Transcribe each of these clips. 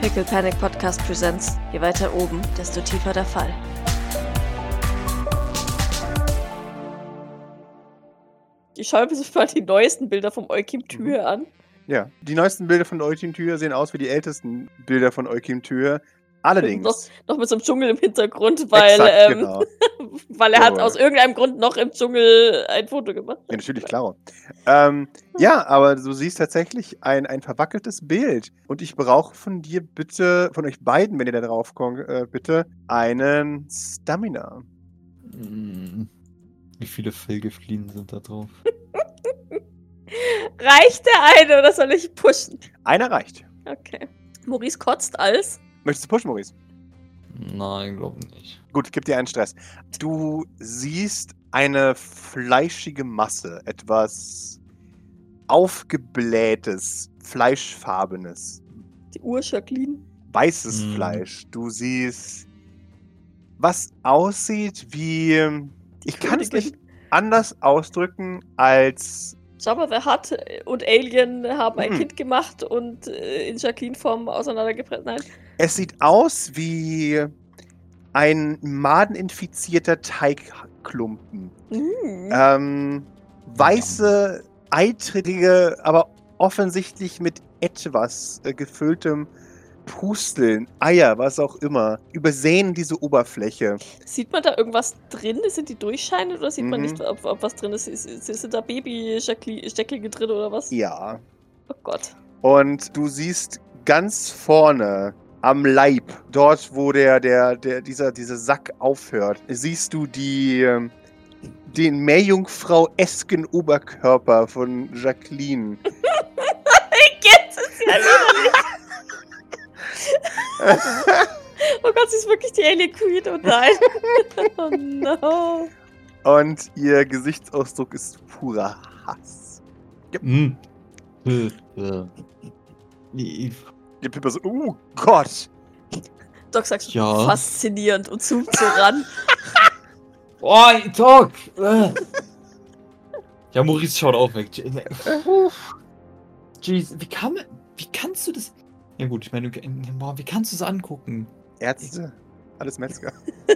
Pickle Panic Podcast Presents. Je weiter oben, desto tiefer der Fall. Ich schaue mir so mal die neuesten Bilder vom Eukim Tür an. Ja, die neuesten Bilder von Eukim Tür sehen aus wie die ältesten Bilder von Eukim Tür. Allerdings. Noch, noch mit so einem Dschungel im Hintergrund, weil, Exakt, ähm, genau. weil er hat So. aus irgendeinem Grund noch im Dschungel ein Foto gemacht. Ja, natürlich, klar. Ähm, ja, aber du siehst tatsächlich ein, ein verwackeltes Bild. Und ich brauche von dir bitte, von euch beiden, wenn ihr da drauf kommt, äh, bitte einen Stamina. Hm. Wie viele Felgefliehen sind da drauf? Reicht der eine oder soll ich pushen? Einer reicht. Okay. Maurice kotzt als. Möchtest du pushen, Maurice? Nein, glaube nicht. Gut, gib dir einen Stress. Du siehst eine fleischige Masse, etwas aufgeblähtes, fleischfarbenes, Die Uhr Jacqueline. weißes Mhm. Fleisch. Du siehst, was aussieht wie. Ich kann es nicht anders ausdrücken als. Jabba the Hutt und Alien haben ein Mhm. Kind gemacht und äh, in Jacqueline-Form auseinandergepresst. Nein. Es sieht aus wie ein madeninfizierter Teigklumpen. Mm. Ähm, weiße, eitrige, aber offensichtlich mit etwas äh, gefülltem Pusteln, Eier, was auch immer, übersehen diese Oberfläche. Sieht man da irgendwas drin? Sind die durchscheinend oder sieht man Mhm. nicht, ob, ob was drin ist? Ist- ist- Sind da Baby-Stecklinge drin oder was? Ja. Oh Gott. Und du siehst ganz vorne am Leib, dort wo der, der, der, dieser, dieser Sack aufhört, siehst du die, ähm, den Meerjungfrau-esken Oberkörper von Jacqueline. Jetzt ist ja Oh Gott, sie ist wirklich die Alien Queen. Oh nein. oh no. Und ihr Gesichtsausdruck ist purer Hass. Äh. Ich- Die Pippa so, oh Gott. Doc sagt Ja. faszinierend und zoomt so ran. Oh, Doc! Ja, Maurice schaut auch weg. Jeez, wie kann. Wie kannst du das. Ja, gut, ich meine, du- boah, wie kannst du es angucken? Ärzte, alles Metzger.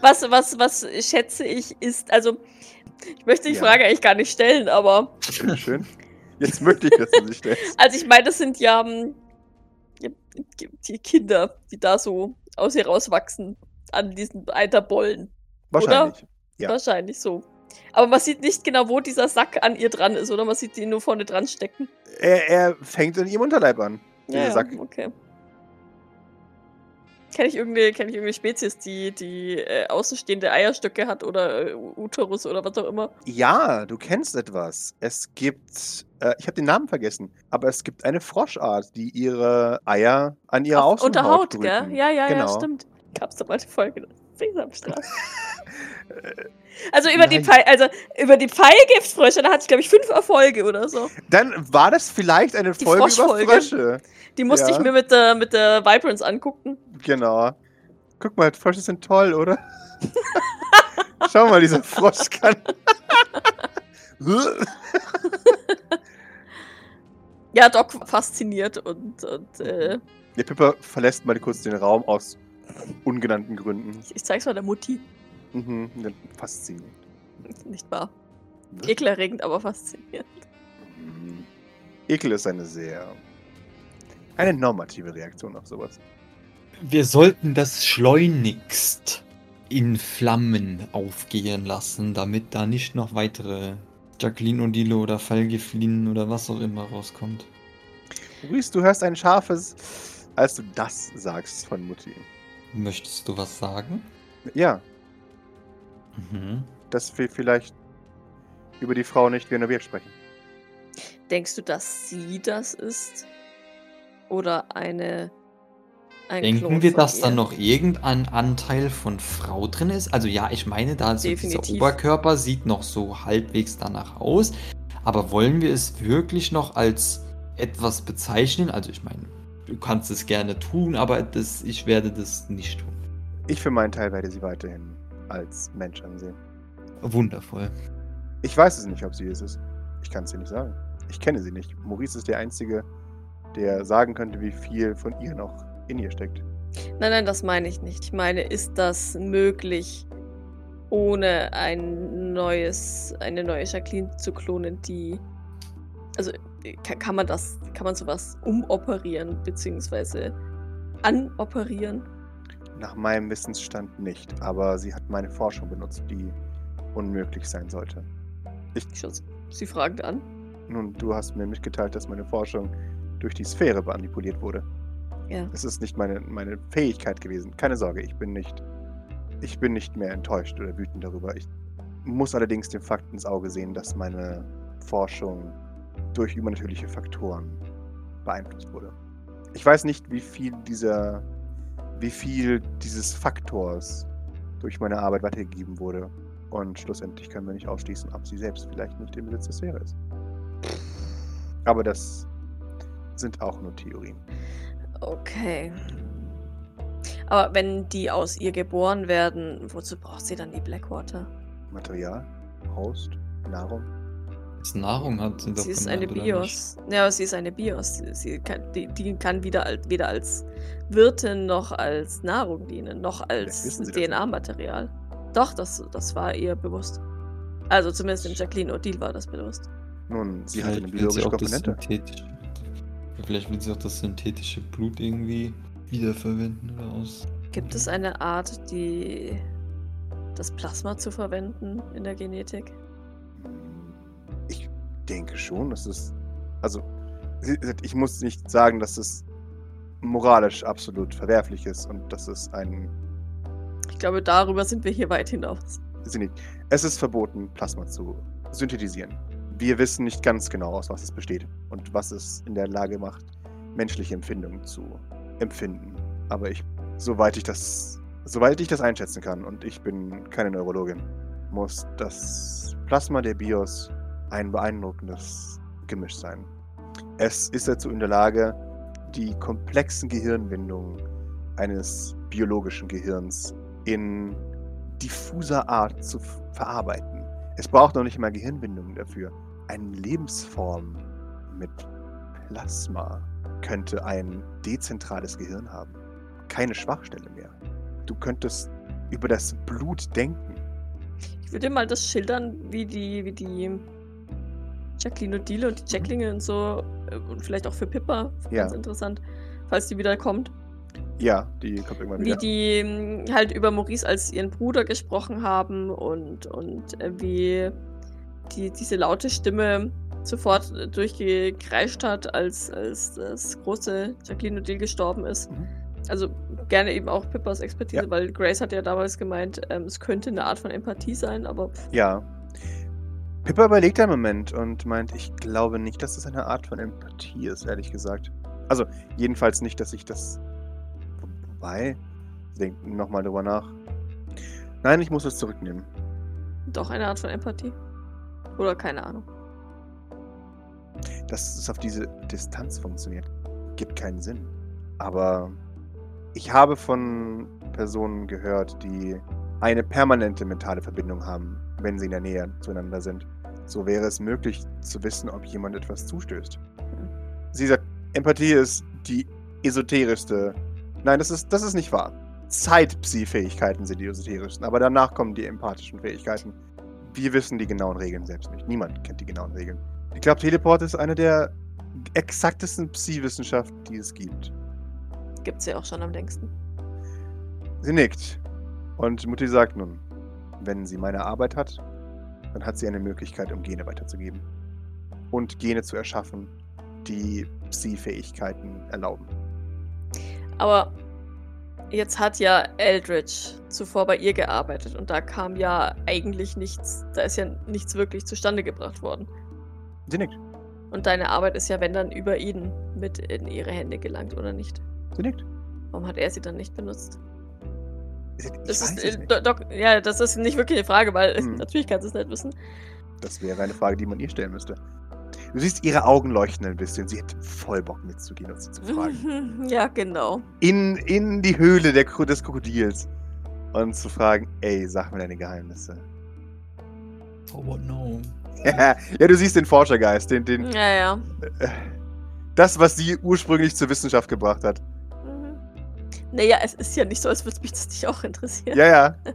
Was, was, was schätze ich ist, also, ich möchte die Ja. Frage eigentlich gar nicht stellen, aber, Schön. Jetzt möchte ich, dass du sie stellst. also ich meine, das sind ja ähm, die Kinder, die da so aus ihr rauswachsen an diesen Eiterbollen. Wahrscheinlich. Ja. Wahrscheinlich so. Aber man sieht nicht genau, wo dieser Sack an ihr dran ist, oder man sieht die nur vorne dran stecken. Er, er fängt in ihrem Unterleib an. Dieser Sack. okay. Kenne ich, irgendeine, kenn ich irgendeine Spezies, die, die äh, außenstehende Eierstöcke hat oder äh, Uterus oder was auch immer? Ja, du kennst etwas. Es gibt, äh, ich habe den Namen vergessen, aber es gibt eine Froschart, die ihre Eier an ihrer Auf- Außenhaut Unter Haut, drücken. gell? Ja, ja, ja, Genau. stimmt. Gab's da mal die Folge. Sesamstraße. also über die. Pfeil, also über die Pfeilgiftfrösche, da hatte ich, glaube ich, fünf Erfolge oder so. Dann war das vielleicht eine Die Folge über. Frösche. Die musste Ja. ich mir mit der, mit der Vibrance angucken. Genau. Guck mal, Frösche sind toll, oder? Schau mal, dieser Frosch kann. Ja, Doc fasziniert und, und äh, Der Pippa verlässt mal kurz den Raum aus ungenannten Gründen. ich, ich zeig's mal der Mutti. Mhm, faszinierend. Nicht wahr? Ekelerregend, aber faszinierend. Mhm. Ekel ist eine sehr. eine normative Reaktion auf sowas. Wir sollten das schleunigst in Flammen aufgehen lassen, damit da nicht noch weitere Jacqueline Odile oder Fallgeflinen oder was auch immer rauskommt. Maurice, du hörst ein scharfes, als du das sagst von Mutti. Möchtest du was sagen? Ja, Mhm. dass wir vielleicht über die Frau nicht Objekt sprechen. Denkst du, dass sie das ist? Oder eine. Ein Denken Klon wir, dass da noch irgendein Anteil von Frau drin ist? Also ja, ich meine, da so dieser. Oberkörper sieht noch so halbwegs danach aus. Aber wollen wir es wirklich noch als etwas bezeichnen? Also ich meine, du kannst es gerne tun, aber das, ich werde das nicht tun. Ich für meinen Teil werde sie weiterhin als Mensch ansehen. Wundervoll. Ich weiß es nicht, ob sie es ist. Ich kann es dir nicht sagen. Ich kenne sie nicht. Maurice ist der Einzige, der sagen könnte, wie viel von ihr noch in ihr steckt. Nein, nein, das meine ich nicht. Ich meine, ist das möglich, ohne ein neues, eine neue Jacqueline zu klonen, die. Also kann, man das, kann man sowas umoperieren, beziehungsweise anoperieren? Nach meinem Wissensstand nicht, aber sie hat meine Forschung benutzt, die unmöglich sein sollte. Ich schaue sie fragend an. Nun, du hast mir mitgeteilt, dass meine Forschung durch die Sphäre manipuliert wurde. Ja. Es ist nicht meine, meine Fähigkeit gewesen. Keine Sorge, ich bin nicht. Ich bin nicht mehr enttäuscht oder wütend darüber. Ich muss allerdings den Fakt ins Auge sehen, dass meine Forschung durch übernatürliche Faktoren beeinflusst wurde. Ich weiß nicht, wie viel dieser, wie viel dieses Faktors durch meine Arbeit weitergegeben wurde. Und schlussendlich können wir nicht ausschließen, ob sie selbst vielleicht nicht im Besitz der Sphäre ist. Aber das sind auch nur Theorien. Okay. Aber wenn die aus ihr geboren werden, wozu braucht sie dann die Blackwater? Material, Host, Nahrung. Als Nahrung hat sie doch Sie ist eine Bios. Ja, sie ist eine Bios. Sie- Sie kann, die, die kann weder als, weder als Wirtin noch als Nahrung dienen, noch als Sie. DNA-Material. Doch, das, das war ihr bewusst. Also zumindest in Jacqueline O'Deal war das bewusst. Nun, sie hat Vielleicht eine will sie biologische auch das Komponente. synthetische. Vielleicht will sie auch das synthetische Blut irgendwie wiederverwenden oder aus. Gibt es eine Art, die das Plasma zu verwenden in der Genetik? Denke schon, dass es. Also, ich muss nicht sagen, dass es moralisch absolut verwerflich ist und dass es ein. Ich glaube, darüber sind wir hier weit hinaus. Sie nicht. Es ist verboten, Plasma zu synthetisieren. Wir wissen nicht ganz genau, aus was es besteht und was es in der Lage macht, menschliche Empfindungen zu empfinden. Aber ich, soweit ich das, soweit ich das einschätzen kann, und ich bin keine Neurologin, muss das Plasma der BIOS ein beeindruckendes Gemisch sein. Es ist dazu in der Lage, die komplexen Gehirnwindungen eines biologischen Gehirns in diffuser Art zu verarbeiten. Es braucht noch nicht mal Gehirnwindungen dafür. Eine Lebensform mit Plasma könnte ein dezentrales Gehirn haben. Keine Schwachstelle mehr. Du könntest über das Blut denken. Ich würde mal das schildern, wie die, wie die Jacqueline O'Deal und die Jacklinge und so, äh, und vielleicht auch für Pippa, Ja. ganz interessant, falls die wieder kommt, Ja, die kommt irgendwann wie wieder. die ähm, halt über Maurice als ihren Bruder gesprochen haben und, und äh, wie die, diese laute Stimme sofort durchgekreischt hat, als, als das große Jacqueline O'Deal gestorben ist. Mhm. Also gerne eben auch Pippas Expertise, Ja. weil Grace hat ja damals gemeint, ähm, es könnte eine Art von Empathie sein, aber Ja. Pippa überlegt einen Moment und meint, ich glaube nicht, dass das eine Art von Empathie ist, ehrlich gesagt. Also, jedenfalls nicht, dass ich das. Wo- Wobei, sie denkt nochmal drüber nach. Nein, ich muss es zurücknehmen. Doch eine Art von Empathie. Oder keine Ahnung. Dass es auf diese Distanz funktioniert, gibt keinen Sinn. Aber ich habe von Personen gehört, die eine permanente mentale Verbindung haben, wenn sie in der Nähe zueinander sind. So wäre es möglich zu wissen, ob jemand etwas zustößt. Sie sagt, Empathie ist die esoterischste. Nein, das ist, das ist nicht wahr. Zeit-Psi-Fähigkeiten sind die esoterischsten, aber danach kommen die empathischen Fähigkeiten. Wir wissen die genauen Regeln selbst nicht. Niemand kennt die genauen Regeln. Ich glaube, Teleport ist eine der exaktesten Psi-Wissenschaften, die es gibt. Gibt's ja auch schon am längsten. Sie nickt. Und Mutti sagt nun, wenn sie meine Arbeit hat, dann hat sie eine Möglichkeit, um Gene weiterzugeben. Und Gene zu erschaffen, die Psi-Fähigkeiten erlauben. Aber jetzt hat ja Eldridge zuvor bei ihr gearbeitet und da kam ja eigentlich nichts, da ist ja nichts wirklich zustande gebracht worden. Sie nickt. Und deine Arbeit ist ja, wenn dann über ihn mit in ihre Hände gelangt, oder nicht? Sie nickt. Warum hat er sie dann nicht benutzt? Das ist, äh, nicht. Do- Doc, ja, das ist nicht wirklich eine Frage, weil Hm. natürlich kannst du es nicht wissen. Das wäre eine Frage, die man ihr stellen müsste. Du siehst, ihre Augen leuchten ein bisschen. Sie hätte voll Bock mitzugehen und sie zu fragen. ja, genau. In, in die Höhle der, des Krokodils. Und zu fragen, ey, sag mir deine Geheimnisse. Oh, what no. ja, du siehst den Forschergeist, den, den, Ja, ja. äh, Das, was sie ursprünglich zur Wissenschaft gebracht hat. Naja, es ist ja nicht so, als würde mich das nicht auch interessieren. Ja, ja.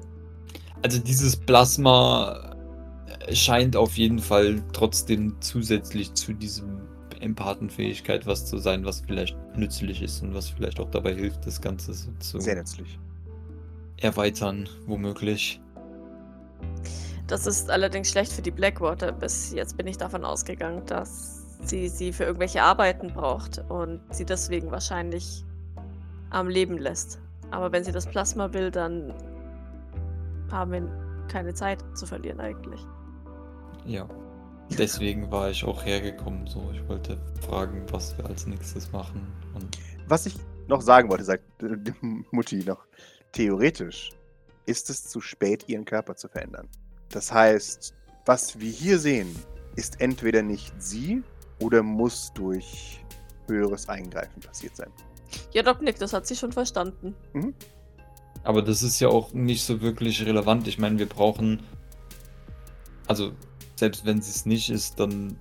Also dieses Plasma äh, scheint auf jeden Fall trotzdem zusätzlich zu diesem Empathenfähigkeit was zu sein, was vielleicht nützlich ist und was vielleicht auch dabei hilft, das Ganze so zu Sehr nützlich. erweitern, womöglich. Das ist allerdings schlecht für die Blackwater. Bis jetzt bin ich davon ausgegangen, dass sie sie für irgendwelche Arbeiten braucht und sie deswegen wahrscheinlich am Leben lässt. Aber wenn sie das Plasma will, dann haben wir keine Zeit zu verlieren eigentlich. Ja. Deswegen war ich auch hergekommen. So, ich wollte fragen, was wir als nächstes machen. Und Was ich noch sagen wollte, sagt äh, die Mutti noch. Theoretisch ist es zu spät, ihren Körper zu verändern. Das heißt, was wir hier sehen, ist entweder nicht sie oder muss durch höheres Eingreifen passiert sein. Ja, Doc Nick, das hat sie schon verstanden. Aber das ist ja auch nicht so wirklich relevant. Ich meine, wir brauchen. Also, selbst wenn sie es nicht ist, dann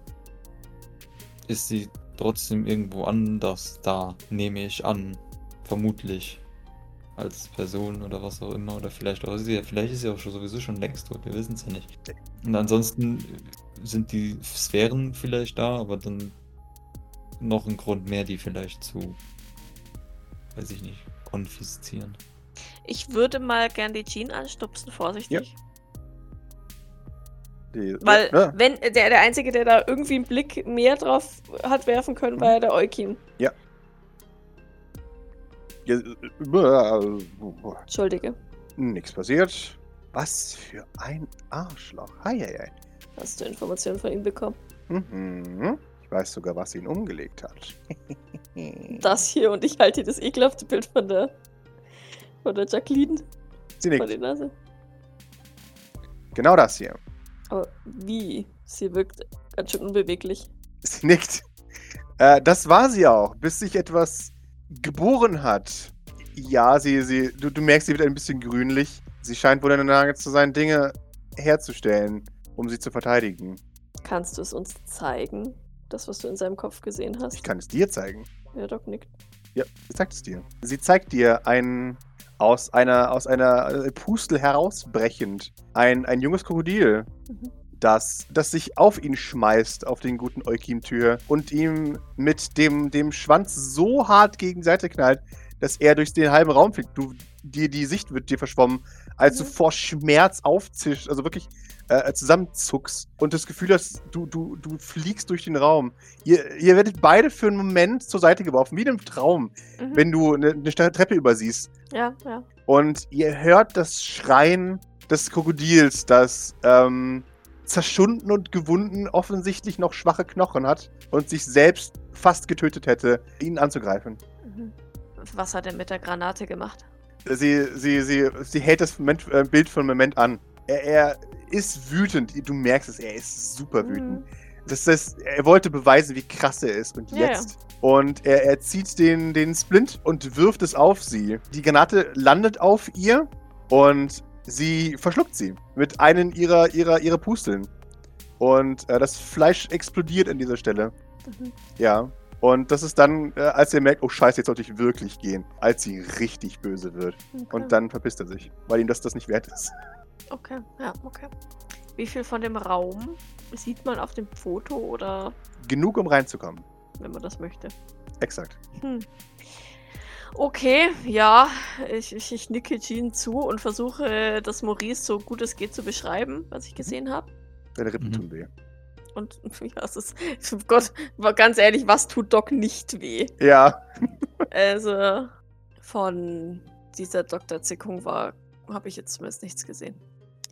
ist sie trotzdem irgendwo anders da, nehme ich an. Vermutlich. Als Person oder was auch immer. Oder vielleicht auch ist sie, vielleicht ist sie auch schon sowieso schon längst tot, wir wissen es ja nicht. Und ansonsten sind die Sphären vielleicht da, aber dann noch ein Grund mehr, die vielleicht zu, weiß ich nicht, konfiszieren. Ich würde mal gern die Jean anstupsen, vorsichtig. Die, Weil, ja, wenn der, der Einzige, der da irgendwie einen Blick mehr drauf hat werfen können, war ja der Eukin. ja, äh, Entschuldige. Nichts passiert. Was für ein Arschloch. Heieiei. Hast du Informationen von ihm bekommen? Mhm. Ich weiß sogar, was ihn umgelegt hat. Das hier und ich halte dir das ekelhafte Bild von der von der Jacqueline Sie vor die nickt. Nase. Genau das hier. Aber wie? Sie wirkt ganz schön unbeweglich. Sie nickt. Äh, das war sie auch, bis sich etwas geboren hat. Ja, sie, sie, du, du merkst, sie wird ein bisschen grünlich. Sie scheint wohl in der Lage zu sein, Dinge herzustellen, um sie zu verteidigen. Kannst du es uns zeigen? Das, was du in seinem Kopf gesehen hast? Ich kann es dir zeigen. Ja, Doc nickt. Ja, sie zeigt es dir. Sie zeigt dir ein aus einer aus einer äh, Pustel herausbrechend ein, ein junges Krokodil, Mhm. das, das sich auf ihn schmeißt, auf den guten Eukim-Tür und ihm mit dem, dem Schwanz so hart gegen die Seite knallt, dass er durch den halben Raum fliegt. Du, dir, die Sicht wird dir verschwommen, als du Mhm. vor Schmerz aufzischst, also wirklich äh, zusammenzuckst und das Gefühl hast, du, du, du fliegst durch den Raum. Ihr, ihr werdet beide für einen Moment zur Seite geworfen, wie in einem Traum, Mhm. wenn du eine, eine Treppe übersiehst. Ja, ja. Und ihr hört das Schreien des Krokodils, das ähm, zerschunden und gewunden offensichtlich noch schwache Knochen hat und sich selbst fast getötet hätte, ihn anzugreifen. Mhm. Was hat er mit der Granate gemacht? Sie, sie, sie, sie hält das Moment, äh, Bild von Moment an. Er, er ist wütend. Du merkst es, er ist super wütend. Mhm. Das heißt, er wollte beweisen, wie krass er ist. Und Ja, jetzt. Und er, er zieht den, den Splint und wirft es auf sie. Die Granate landet auf ihr und sie verschluckt sie mit einem ihrer, ihrer, ihrer Pusteln. Und äh, das Fleisch explodiert an dieser Stelle. Mhm. Ja. Und das ist dann, äh, als er merkt, oh Scheiße, jetzt sollte ich wirklich gehen, als sie richtig böse wird. Okay. Und dann verpisst er sich, weil ihm das, das nicht wert ist. Okay, ja, okay. Wie viel von dem Raum sieht man auf dem Foto oder Genug, um reinzukommen. wenn man das möchte? Exakt. Hm. Okay, ja, ich, ich, ich nicke Jean zu und versuche, das Maurice so gut es geht zu beschreiben, was ich gesehen habe. Deine Rippen Mhm. tun weh. Und ja, es ist, oh Gott, war ganz ehrlich, was tut Doc nicht weh? Ja. Also, von dieser Dr. Zickung war, habe ich jetzt zumindest nichts gesehen.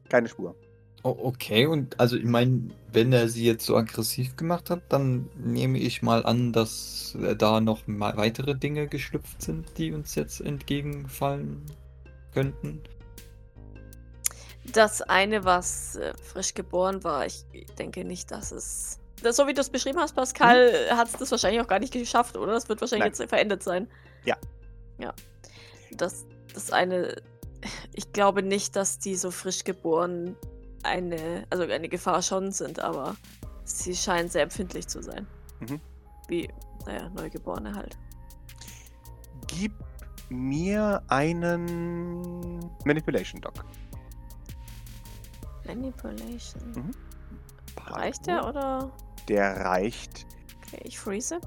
Keine Spur. Oh, okay, und also ich meine, wenn er sie jetzt so aggressiv gemacht hat, dann nehme ich mal an, dass äh, da noch mal weitere Dinge geschlüpft sind, die uns jetzt entgegenfallen könnten. Das eine, was äh, frisch geboren war, ich denke nicht, dass es. Das, so wie du es beschrieben hast, Pascal, hat es das wahrscheinlich auch gar nicht geschafft, oder? Das wird wahrscheinlich Nein. jetzt verändert sein. Ja. Ja. Das, das eine. Ich glaube nicht, dass die so frisch geboren eine. Also eine Gefahr schon sind, aber sie scheinen sehr empfindlich zu sein. Mhm. Wie naja, Neugeborene halt. Gib mir einen Manipulation-Doc. Manipulation. Mhm. Reicht der oder? Der reicht. Okay, ich freeze.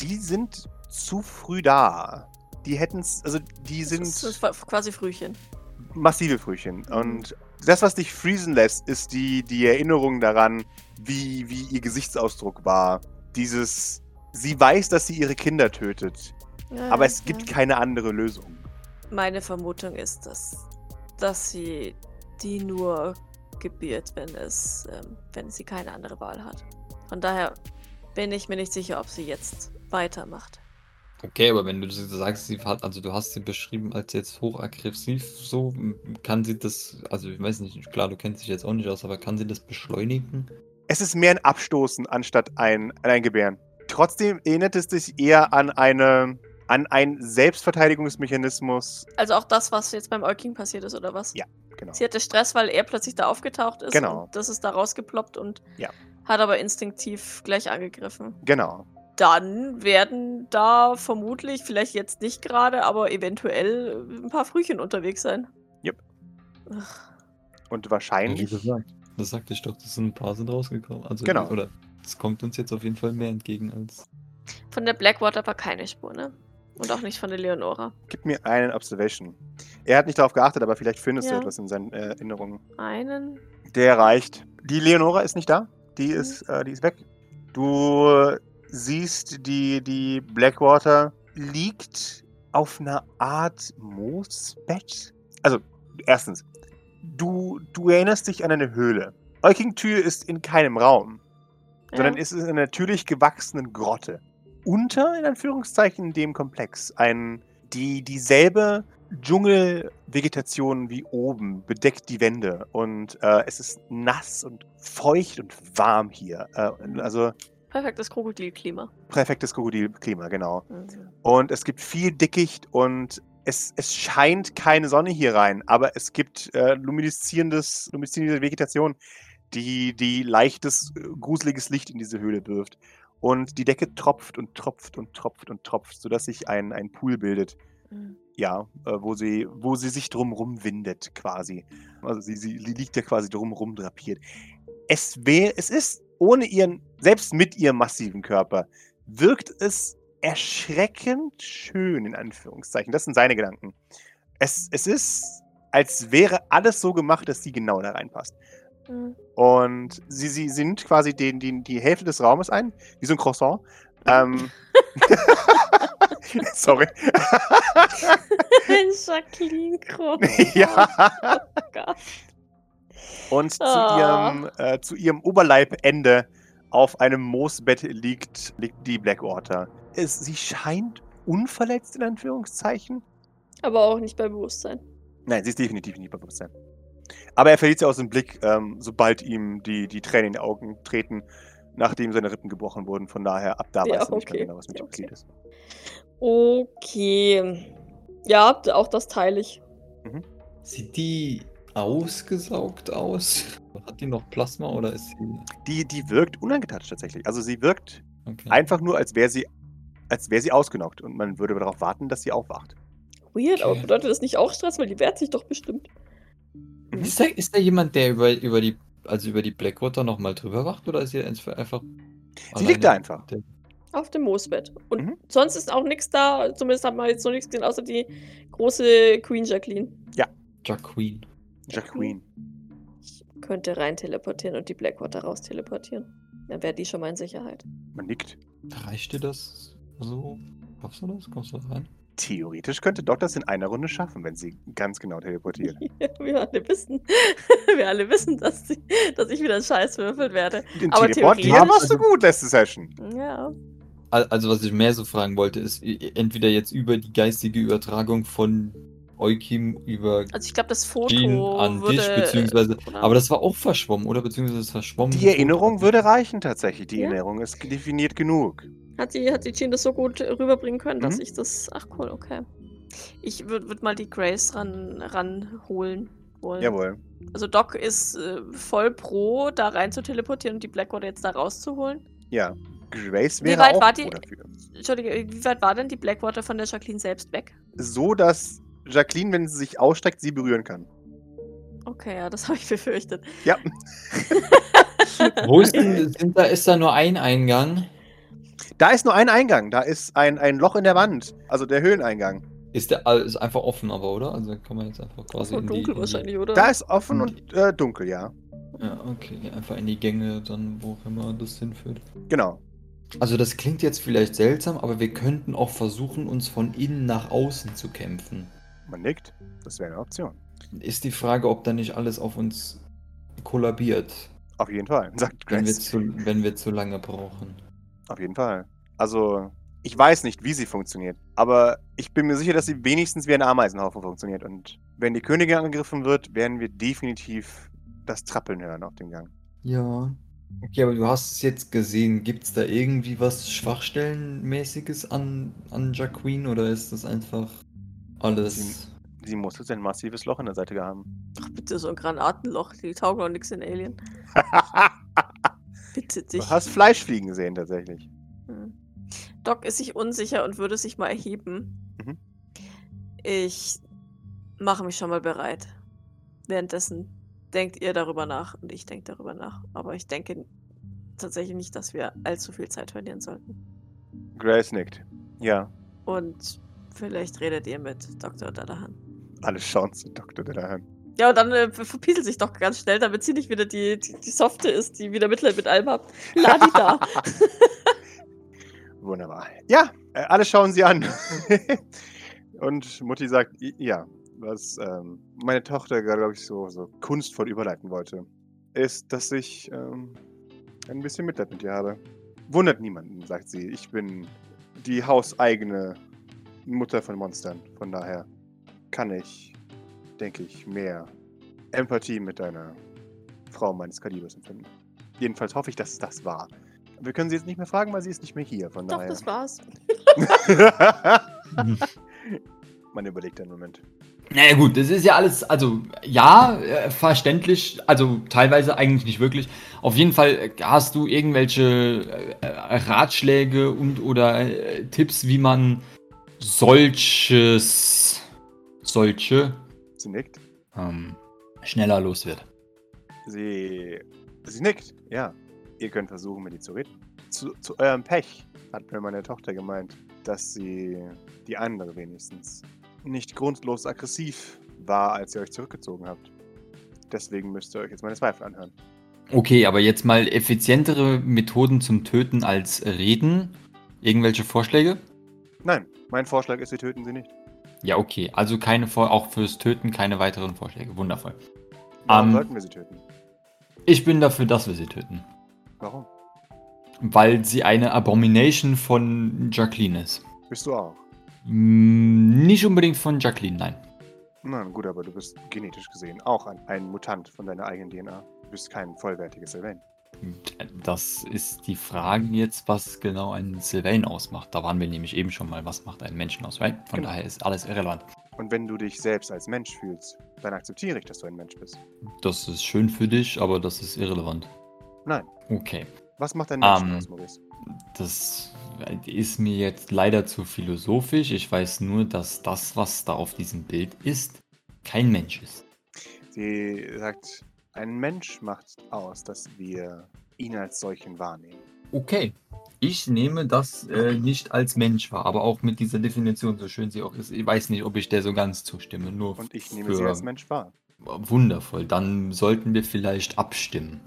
Die sind zu früh da. Die hätten es, also die Das sind ist, das ist quasi Frühchen. Massive Frühchen. Und das, was dich freezen lässt, ist die, die Erinnerung daran, wie, wie ihr Gesichtsausdruck war. Dieses, sie weiß, dass sie ihre Kinder tötet, Ja, aber ja, es gibt ja. keine andere Lösung. Meine Vermutung ist, dass, dass sie die nur gebiert, wenn es, ähm, wenn sie keine andere Wahl hat. Von daher bin ich mir nicht sicher, ob sie jetzt weitermacht. Okay, aber wenn du das sagst, sie hat, also du hast sie beschrieben als jetzt hochaggressiv, so kann sie das, also ich weiß nicht, klar, du kennst dich jetzt auch nicht aus, aber kann sie das beschleunigen? Es ist mehr ein Abstoßen anstatt ein, ein Gebären. Trotzdem erinnert es dich eher an eine an einen Selbstverteidigungsmechanismus. Also auch das, was jetzt beim Euking passiert ist, oder was? Ja, Genau. Sie hatte Stress, weil er plötzlich da aufgetaucht ist. Genau. Und das ist da rausgeploppt und Ja. hat aber instinktiv gleich angegriffen. Genau. Dann werden da vermutlich, vielleicht jetzt nicht gerade, aber eventuell ein paar Frühchen unterwegs sein. Yep. Ach, Und Wie wahrscheinlich. gesagt. Das sagte ich doch, das sind ein paar sind rausgekommen. Also, Genau. Oder es kommt uns jetzt auf jeden Fall mehr entgegen als. Von der Blackwater war keine Spur, ne? Und auch nicht von der Leonora. Gib mir einen Observation. Er hat nicht darauf geachtet, aber vielleicht findest Ja. du etwas in seinen äh, Erinnerungen. Einen. Der reicht. Die Leonora ist nicht da. Die Mhm. ist, äh, die ist weg. Du siehst, die, die Blackwater liegt auf einer Art Moosbett. Also, erstens, du, du erinnerst dich an eine Höhle. Euking-Tür ist in keinem Raum, sondern Ja. ist in einer natürlich gewachsenen Grotte. Unter, in Anführungszeichen, dem Komplex. Ein, die, dieselbe Dschungelvegetation wie oben bedeckt die Wände. Und äh, es ist nass und feucht und warm hier. Äh, also Perfektes Krokodilklima. perfektes Krokodilklima, genau. Mhm. Und es gibt viel Dickicht und es, es scheint keine Sonne hier rein, aber es gibt äh, lumineszierendes, lumineszierende Vegetation, die, die leichtes, äh, gruseliges Licht in diese Höhle wirft. Und die Decke tropft und tropft und tropft und tropft, sodass sich ein, ein Pool bildet. Mhm. Ja, äh, wo, sie, wo sie sich drumrum windet, quasi. Also sie, sie liegt ja quasi drumrum drapiert. Es wäre, es ist ohne ihren, selbst mit ihrem massiven Körper, wirkt es erschreckend schön, in Anführungszeichen. Das sind seine Gedanken. Es, es ist, als wäre alles so gemacht, dass sie genau da reinpasst. Mhm. Und sie, sie, sie nimmt quasi den, den, die Hälfte des Raumes ein, wie so ein Croissant. Ähm, sorry. Jacqueline Kroh. ja. Oh Gott. Und zu, Ah. ihrem, äh, zu ihrem Oberleibende auf einem Moosbett liegt, liegt die Blackwater. Es, sie scheint unverletzt, in Anführungszeichen. Aber auch nicht bei Bewusstsein. Nein, sie ist definitiv nicht bei Bewusstsein. Aber er verliert sie aus dem Blick, ähm, sobald ihm die, die Tränen in die Augen treten, nachdem seine Rippen gebrochen wurden. Von daher, ab da Ja, weiß er nicht mehr okay. genau, was mit ihm Okay. passiert ist. Okay. Ja, auch das teile ich. Sieht die ausgesaugt aus? Hat die noch Plasma oder ist sie. Die, die wirkt unangetatscht tatsächlich. Also sie wirkt Okay. einfach nur, als wäre sie, als wäre sie ausgenockt. Und man würde darauf warten, dass sie aufwacht. Weird, aber Okay. bedeutet das nicht auch Stress, weil die wehrt sich doch bestimmt. Mhm. Ist da, ist da jemand, der über, über die, also über die Blackwater nochmal drüber wacht oder ist sie einfach. Sie liegt da einfach. Auf dem Moosbett. Und Mhm. sonst ist auch nichts da. Zumindest haben wir jetzt noch nichts gesehen, außer die große Queen Jacqueline. Jack Queen. Jacqueline. Ich könnte rein teleportieren und die Blackwater raus teleportieren. Dann wäre die schon mal in Sicherheit. Man nickt. Reicht dir das so? Schaffst du das? Kommst du rein? Theoretisch könnte Doc das in einer Runde schaffen, wenn sie ganz genau teleportiert. Wir alle wissen, wir alle wissen, dass, sie, dass ich wieder Scheiß würfeln werde. Den Aber Teleportieren theoretisch- machst du gut letzte Session. Ja. Al- Also, was ich mehr so fragen wollte, ist entweder jetzt über die geistige Übertragung von Eukim über Also ich glaube, das Foto Jean an würde, dich, beziehungsweise. oder? Aber das war auch verschwommen, oder? Beziehungsweise das verschwommen. Die Erinnerung würde reichen tatsächlich. Die Ja. Erinnerung ist definiert genug. Hat die, hat die Jean das so gut rüberbringen können, dass Mhm. ich das. Ach cool, okay. Ich würde würd mal die Grace ran, ranholen wollen. Jawohl. Also Doc ist äh, voll pro, da rein zu teleportieren und die Blackwater jetzt da rauszuholen. Ja. Grace Wie wäre weit auch war die- dafür. Entschuldige, wie weit war denn die Blackwater von der Jacqueline selbst weg? So, dass Jacqueline, wenn sie sich ausstreckt, sie berühren kann. Okay, ja, das habe ich befürchtet. Ja. Wo ist denn, sind da, ist da nur ein Eingang? Da ist nur ein Eingang. Da ist ein, ein Loch in der Wand. Also der Höhleneingang. Ist der ist einfach offen, aber oder? Also kann man jetzt einfach quasi in die, dunkel in die, wahrscheinlich, oder? Da ist offen Und- und äh, dunkel, ja. Ja, okay, einfach in die Gänge, dann wo auch immer das hinführt. Genau. Also das klingt jetzt vielleicht seltsam, aber wir könnten auch versuchen, uns von innen nach außen zu kämpfen. Man nickt. Das wäre eine Option. Ist die Frage, ob da nicht alles auf uns kollabiert, Auf jeden Fall, sagt wenn wir, Grace. zu, wenn wir zu lange brauchen. Auf jeden Fall. Also, ich weiß nicht, wie sie funktioniert. Aber ich bin mir sicher, dass sie wenigstens wie ein Ameisenhaufen funktioniert. Und wenn die Königin angegriffen wird, werden wir definitiv das Trappeln hören auf dem Gang. Ja. Okay, aber du hast es jetzt gesehen. Gibt es da irgendwie was Schwachstellenmäßiges an, an Jacqueline oder ist das einfach alles. Sie muss jetzt ein massives Loch in der Seite haben. Ach, bitte, so ein Granatenloch. Die taugen doch nichts in Alien. Bitte dich. du hast Fleischfliegen gesehen, tatsächlich. Hm. Doc ist sich unsicher und würde sich mal erheben. Mhm. Ich mache mich schon mal bereit. Währenddessen denkt ihr darüber nach und ich denke darüber nach. Aber ich denke tatsächlich nicht, dass wir allzu viel Zeit verlieren sollten. Grace nickt. Ja, Und vielleicht redet ihr mit Dr. Dadahan. alle schauen zu Dr. Delahan. Ja, und dann äh, verpieselt sich doch ganz schnell, damit sie nicht wieder die, die, die Softe ist, die wieder Mitleid mit allem hat. Ladi da. Wunderbar. Ja, äh, alle schauen sie an. Und Mutti sagt, "I- ja, was ähm, meine Tochter gerade, glaube ich, so, so kunstvoll überleiten wollte, ist, dass ich ähm, ein bisschen Mitleid mit dir habe. Wundert niemanden, sagt sie. Ich bin die hauseigene Mutter von Monstern. Von daher kann ich, denke ich, mehr Empathie mit einer Frau meines Kalibers empfinden. Jedenfalls hoffe ich, dass es das war. Wir können sie jetzt nicht mehr fragen, weil sie ist nicht mehr hier. Von Doch, daher. das war's. Man überlegt einen Moment. Naja gut, das ist ja alles, also ja, äh, verständlich, also teilweise eigentlich nicht wirklich. Auf jeden Fall äh, hast du irgendwelche äh, Ratschläge und oder äh, Tipps, wie man solches, solche Sie nickt. ähm, schneller los wird. Sie, sie nickt. Ja. Ihr könnt versuchen, mit ihr zu reden. Zu, zu eurem Pech hat mir meine Tochter gemeint, dass sie die andere wenigstens nicht grundlos aggressiv war, als ihr euch zurückgezogen habt. Deswegen müsst ihr euch jetzt meine Zweifel anhören. Okay, aber jetzt mal effizientere Methoden zum Töten als Reden. Irgendwelche Vorschläge? Nein, mein Vorschlag ist, wir töten sie nicht. Ja, okay. Also keine Vor auch fürs Töten keine weiteren Vorschläge. Wundervoll. Warum Ähm, sollten wir sie töten? Ich bin dafür, dass wir sie töten. Warum? Weil sie eine Abomination von Jacqueline ist. Bist du auch? Mm, Nicht unbedingt von Jacqueline, nein. Na gut, aber du bist genetisch gesehen auch ein, ein Mutant von deiner eigenen DNA. Du bist kein vollwertiges Sylvain. Das ist die Frage jetzt, was genau einen Sylvain ausmacht. Da waren wir nämlich eben schon mal, was macht einen Menschen aus, right? Von Genau. daher ist alles irrelevant. Und wenn du dich selbst als Mensch fühlst, dann akzeptiere ich, dass du ein Mensch bist. Das ist schön für dich, aber das ist irrelevant. Nein. Okay. Was macht ein Mensch Ähm, aus, Maurice? Das ist mir jetzt leider zu philosophisch. Ich weiß nur, dass das, was da auf diesem Bild ist, kein Mensch ist. Sie sagt, ein Mensch macht aus, dass wir ihn als solchen wahrnehmen. Okay. Ich nehme das äh, nicht als Mensch wahr, aber auch mit dieser Definition, so schön sie auch ist. Ich weiß nicht, ob ich der so ganz zustimme. Nur Und ich nehme für sie als Mensch wahr. wundervoll. Dann sollten wir vielleicht abstimmen.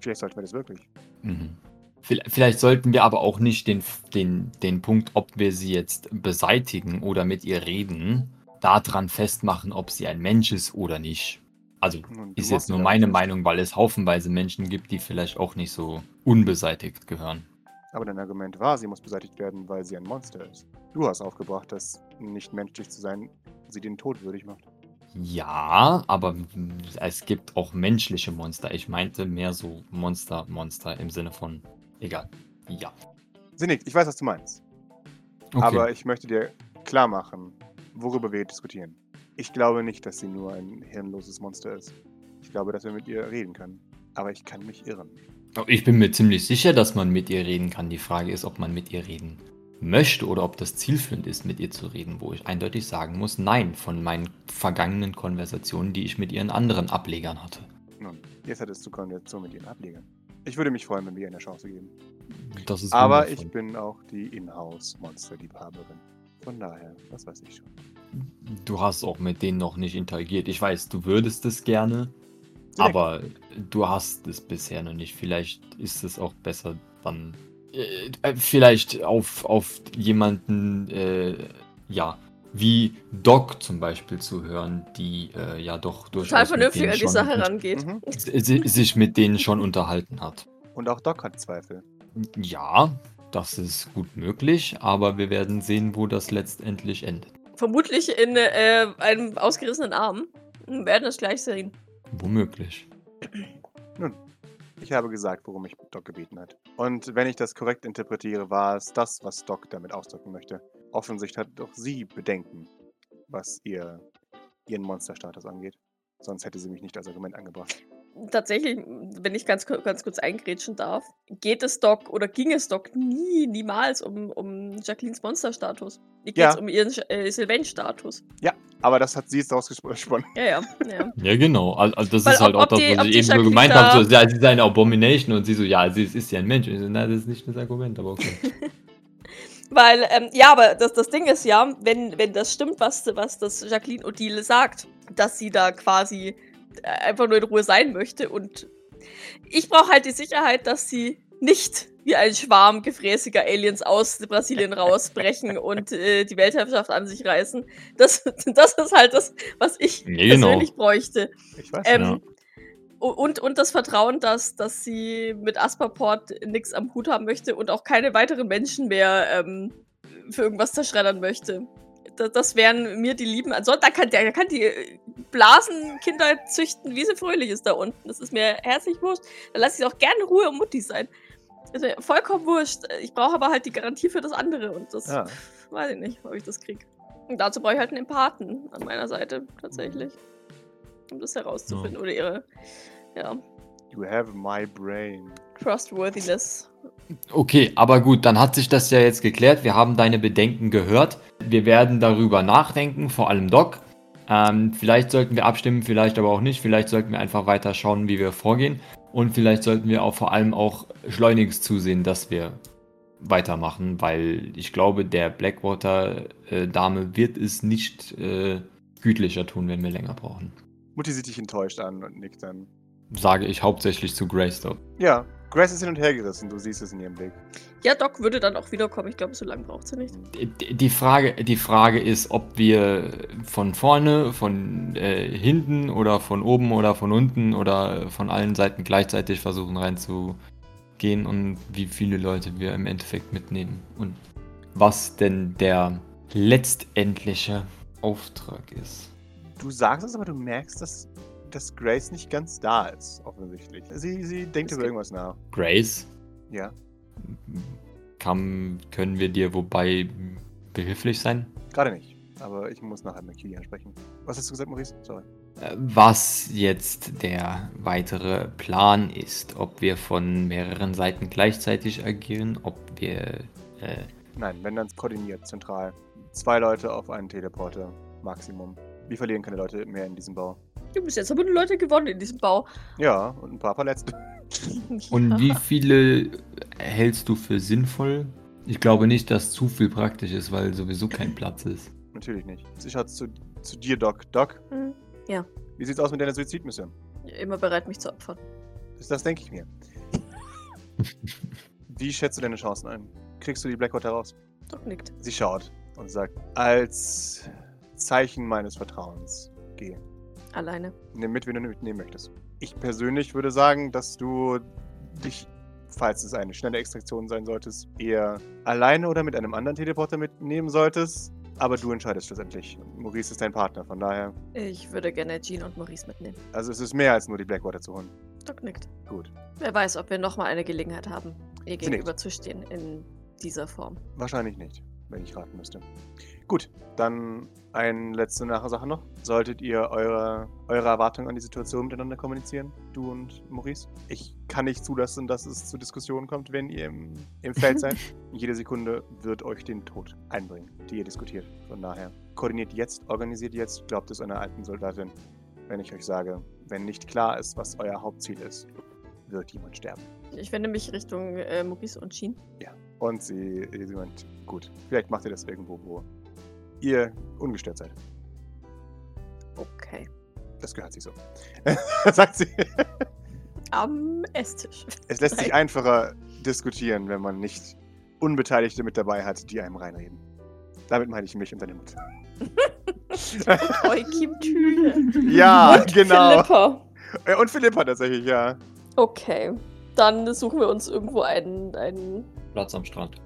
Vielleicht sollten wir das wirklich. Mhm. Vielleicht sollten wir aber auch nicht den, den, den Punkt, ob wir sie jetzt beseitigen oder mit ihr reden, daran festmachen, ob sie ein Mensch ist oder nicht. Also ist jetzt nur meine. Meinung, weil es haufenweise Menschen gibt, die vielleicht auch nicht so unbeseitigt gehören. Aber dein Argument war, sie muss beseitigt werden, weil sie ein Monster ist. Du hast aufgebracht, dass nicht menschlich zu sein sie den Tod würdig macht. Ja, aber es gibt auch menschliche Monster. Ich meinte mehr so Monster, Monster im Sinne von egal. Ja. Sie nickt, ich weiß, was du meinst. Okay. Aber ich möchte dir klar machen, worüber wir diskutieren. Ich glaube nicht, dass sie nur ein hirnloses Monster ist. Ich glaube, dass wir mit ihr reden können. Aber ich kann mich irren. Ich bin mir ziemlich sicher, dass man mit ihr reden kann. Die Frage ist, ob man mit ihr reden möchte oder ob das zielführend ist, mit ihr zu reden, wo ich eindeutig sagen muss, nein, von meinen vergangenen Konversationen, die ich mit ihren anderen Ablegern hatte. Nun, jetzt hattest du Konversation mit ihren Ablegern. Ich würde mich freuen, wenn wir ihr eine Chance geben. Das ist Aber wundervoll. ich bin auch die Inhouse-Monster-Liebhaberin. Von daher, das weiß ich schon. Du hast auch mit denen noch nicht interagiert. Ich weiß, du würdest es gerne, Direkt. aber du hast es bisher noch nicht. Vielleicht ist es auch besser dann. Äh, äh, vielleicht auf, auf jemanden, äh, ja, wie Doc zum Beispiel zu hören, die äh, ja doch durchaus. Total vernünftig an die Sache rangeht. Mhm. si- sich mit denen schon unterhalten hat. Und auch Doc hat Zweifel. Ja, das ist gut möglich, aber wir werden sehen, wo das letztendlich endet. Vermutlich in äh, einem ausgerissenen Arm. Wir werden es gleich sehen. Womöglich. Ich habe gesagt, worum mich Doc gebeten hat. Und wenn ich das korrekt interpretiere, war es das, was Doc damit ausdrücken möchte. Offensichtlich hat doch sie Bedenken, was ihr, ihren Monsterstatus angeht. Sonst hätte sie mich nicht als Argument angebracht. Tatsächlich, wenn ich ganz, ganz kurz eingrätschen darf, geht es Doc oder ging es Doc nie, niemals um, um Jacquelines Monsterstatus. Geht Ja. es um ihren äh, Sylvain-Status. Aber das hat sie jetzt rausgesponnen. Ja, ja, ja. Ja, genau. Al- Also das Weil ist halt ob- auch ob das, die- was ob ich die eben so Jacqueline gemeint da- habe. So, ja, sie ist eine Abomination und sie so, ja, sie ist, ist ja ein Mensch. Und ich so, nein, das ist nicht das Argument, aber okay. Weil, ähm, ja, aber das, das Ding ist ja, wenn, wenn das stimmt, was, was das Jacqueline Odile sagt, dass sie da quasi einfach nur in Ruhe sein möchte und ich brauche halt die Sicherheit, dass sie nicht wie ein Schwarm gefräßiger Aliens aus Brasilien rausbrechen und äh, die Weltherrschaft an sich reißen. Das, das ist halt das, was ich genau. persönlich bräuchte. Ich weiß Ähm, Ja. u- Und, und das Vertrauen, dass, dass sie mit Asperport nichts am Hut haben möchte und auch keine weiteren Menschen mehr ähm, für irgendwas zerschreddern möchte. Das, das wären mir die Lieben. Ansonsten da kann, der kann die äh, Blasenkinder züchten, wie sie fröhlich ist da unten. Das ist mir herzlich wurscht. Da lasse ich auch gerne Ruhe und Mutti sein. Ist mir vollkommen wurscht. Ich brauche aber halt die Garantie für das andere und das Ja. weiß ich nicht, ob ich das kriege. Und dazu brauche ich halt einen Empathen an meiner Seite, tatsächlich. Um das herauszufinden. Oder ihre, ja, You have my brain. Trustworthiness. Okay, aber gut, dann hat sich das ja jetzt geklärt. Wir haben deine Bedenken gehört. Wir werden darüber nachdenken, vor allem Doc. Ähm, vielleicht sollten wir abstimmen, vielleicht aber auch nicht. Vielleicht sollten wir einfach weiter schauen, wie wir vorgehen. Und vielleicht sollten wir auch vor allem auch schleunigst zusehen, dass wir weitermachen, weil ich glaube, der Blackwater-Dame wird es nicht äh, gütlicher tun, wenn wir länger brauchen. Mutti sieht dich enttäuscht an und nickt dann. Sage ich hauptsächlich zu Greystone. Ja, Grace ist hin und her gerissen. Du siehst es in ihrem Blick. Ja, Doc würde dann auch wiederkommen. Ich glaube, so lange braucht sie nicht. Die- Die Frage, die Frage ist, ob wir von vorne, von äh, hinten oder von oben oder von unten oder von allen Seiten gleichzeitig versuchen reinzugehen und wie viele Leute wir im Endeffekt mitnehmen und was denn der letztendliche Auftrag ist. Du sagst es, aber du merkst, dass, dass Grace nicht ganz da ist, offensichtlich. Sie, sie denkt Es über irgendwas nach. Grace, Ja, kann, können wir dir wobei behilflich sein? gerade nicht. Aber ich muss nachher mit Kilian sprechen. Was hast du gesagt, Maurice? Sorry. Äh, was jetzt der weitere Plan ist. Ob wir von mehreren Seiten gleichzeitig agieren, ob wir. Äh, Nein, wenn dann koordiniert, zentral. Zwei Leute auf einen Teleporter. Maximum. Wir verlieren keine Leute mehr in diesem Bau. Du bis jetzt haben nur Leute gewonnen in diesem Bau. Ja, und ein paar Verletzte. und Ja. wie viele hältst du für sinnvoll? Ich glaube nicht, dass zu viel praktisch ist, weil sowieso kein Platz ist. Natürlich nicht. Sie schaut zu, zu dir, Doc. Doc, Hm, wie sieht's aus mit deiner Suizidmission? Immer bereit, mich zu opfern. Das, das denke ich mir. Wie schätzt du deine Chancen ein? Kriegst du die Blackwater raus? Doc nickt. Sie schaut und sagt, als Zeichen meines Vertrauens, gehe. Alleine. Nimm mit, wen du mitnehmen möchtest. Ich persönlich würde sagen, dass du dich, falls es eine schnelle Extraktion sein solltest, eher alleine oder mit einem anderen Teleporter mitnehmen solltest. Aber du entscheidest schlussendlich. Maurice ist dein Partner, von daher. Ich würde gerne Jean und Maurice mitnehmen. Also es ist mehr als nur die Blackwater zu holen. Doc nickt. Gut. Wer weiß, ob wir nochmal eine Gelegenheit haben, ihr Sie nickt. gegenüber zu stehen in dieser Form. Wahrscheinlich nicht, wenn ich raten müsste. Gut, dann eine letzte Nachsache noch. Solltet ihr eure, eure Erwartungen an die Situation miteinander kommunizieren, du und Maurice? Ich kann nicht zulassen, dass es zu Diskussionen kommt, wenn ihr im, im Feld seid. Jede Sekunde wird euch den Tod einbringen, die ihr diskutiert. Von daher, koordiniert jetzt, organisiert jetzt, glaubt es einer alten Soldatin, wenn ich euch sage, wenn nicht klar ist, was euer Hauptziel ist, wird jemand sterben. Ich wende mich Richtung äh, Maurice und Jean. Und sie, sie meint, gut, vielleicht macht ihr das irgendwo, wo ihr ungestört seid. Okay. Das gehört sich so. Sagt sie. Am Esstisch. Es lässt sich einfacher diskutieren, wenn man nicht Unbeteiligte mit dabei hat, die einem reinreden. Damit meine ich mich und deine Mutter. Eukim Tüle. ja, und genau. Philippa. Äh, Und Philippa tatsächlich, ja. Okay. Dann suchen wir uns irgendwo einen. einen Platz am Strand.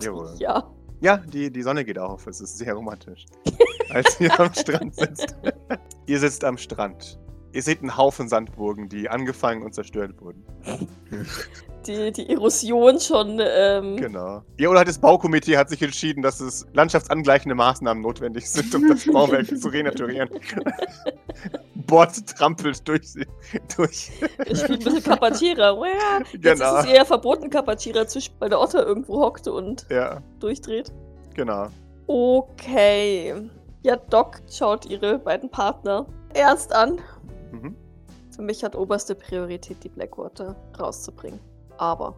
Jawohl. ja. Ja, die, die Sonne geht auf. Es ist sehr romantisch. Als ihr am Strand sitzt. ihr sitzt am Strand. Ihr seht einen Haufen Sandburgen, die angefangen und zerstört wurden. Die, die Erosion schon. Ähm, Genau. Ja, oder das Baukomitee hat sich entschieden, dass es landschaftsangleichende Maßnahmen notwendig sind, um das Bauwerk zu renaturieren. Bord trampelt durch sie. Durch. Wir spielen ein bisschen Kapatira. Jetzt Genau. ist es eher verboten, Kapatira zu spielen, weil der Otter irgendwo hockte und Ja, durchdreht. genau. Okay. Ja, Doc schaut ihre beiden Partner ernst an. Mhm. Für mich hat oberste Priorität, die Blackwater rauszubringen. Aber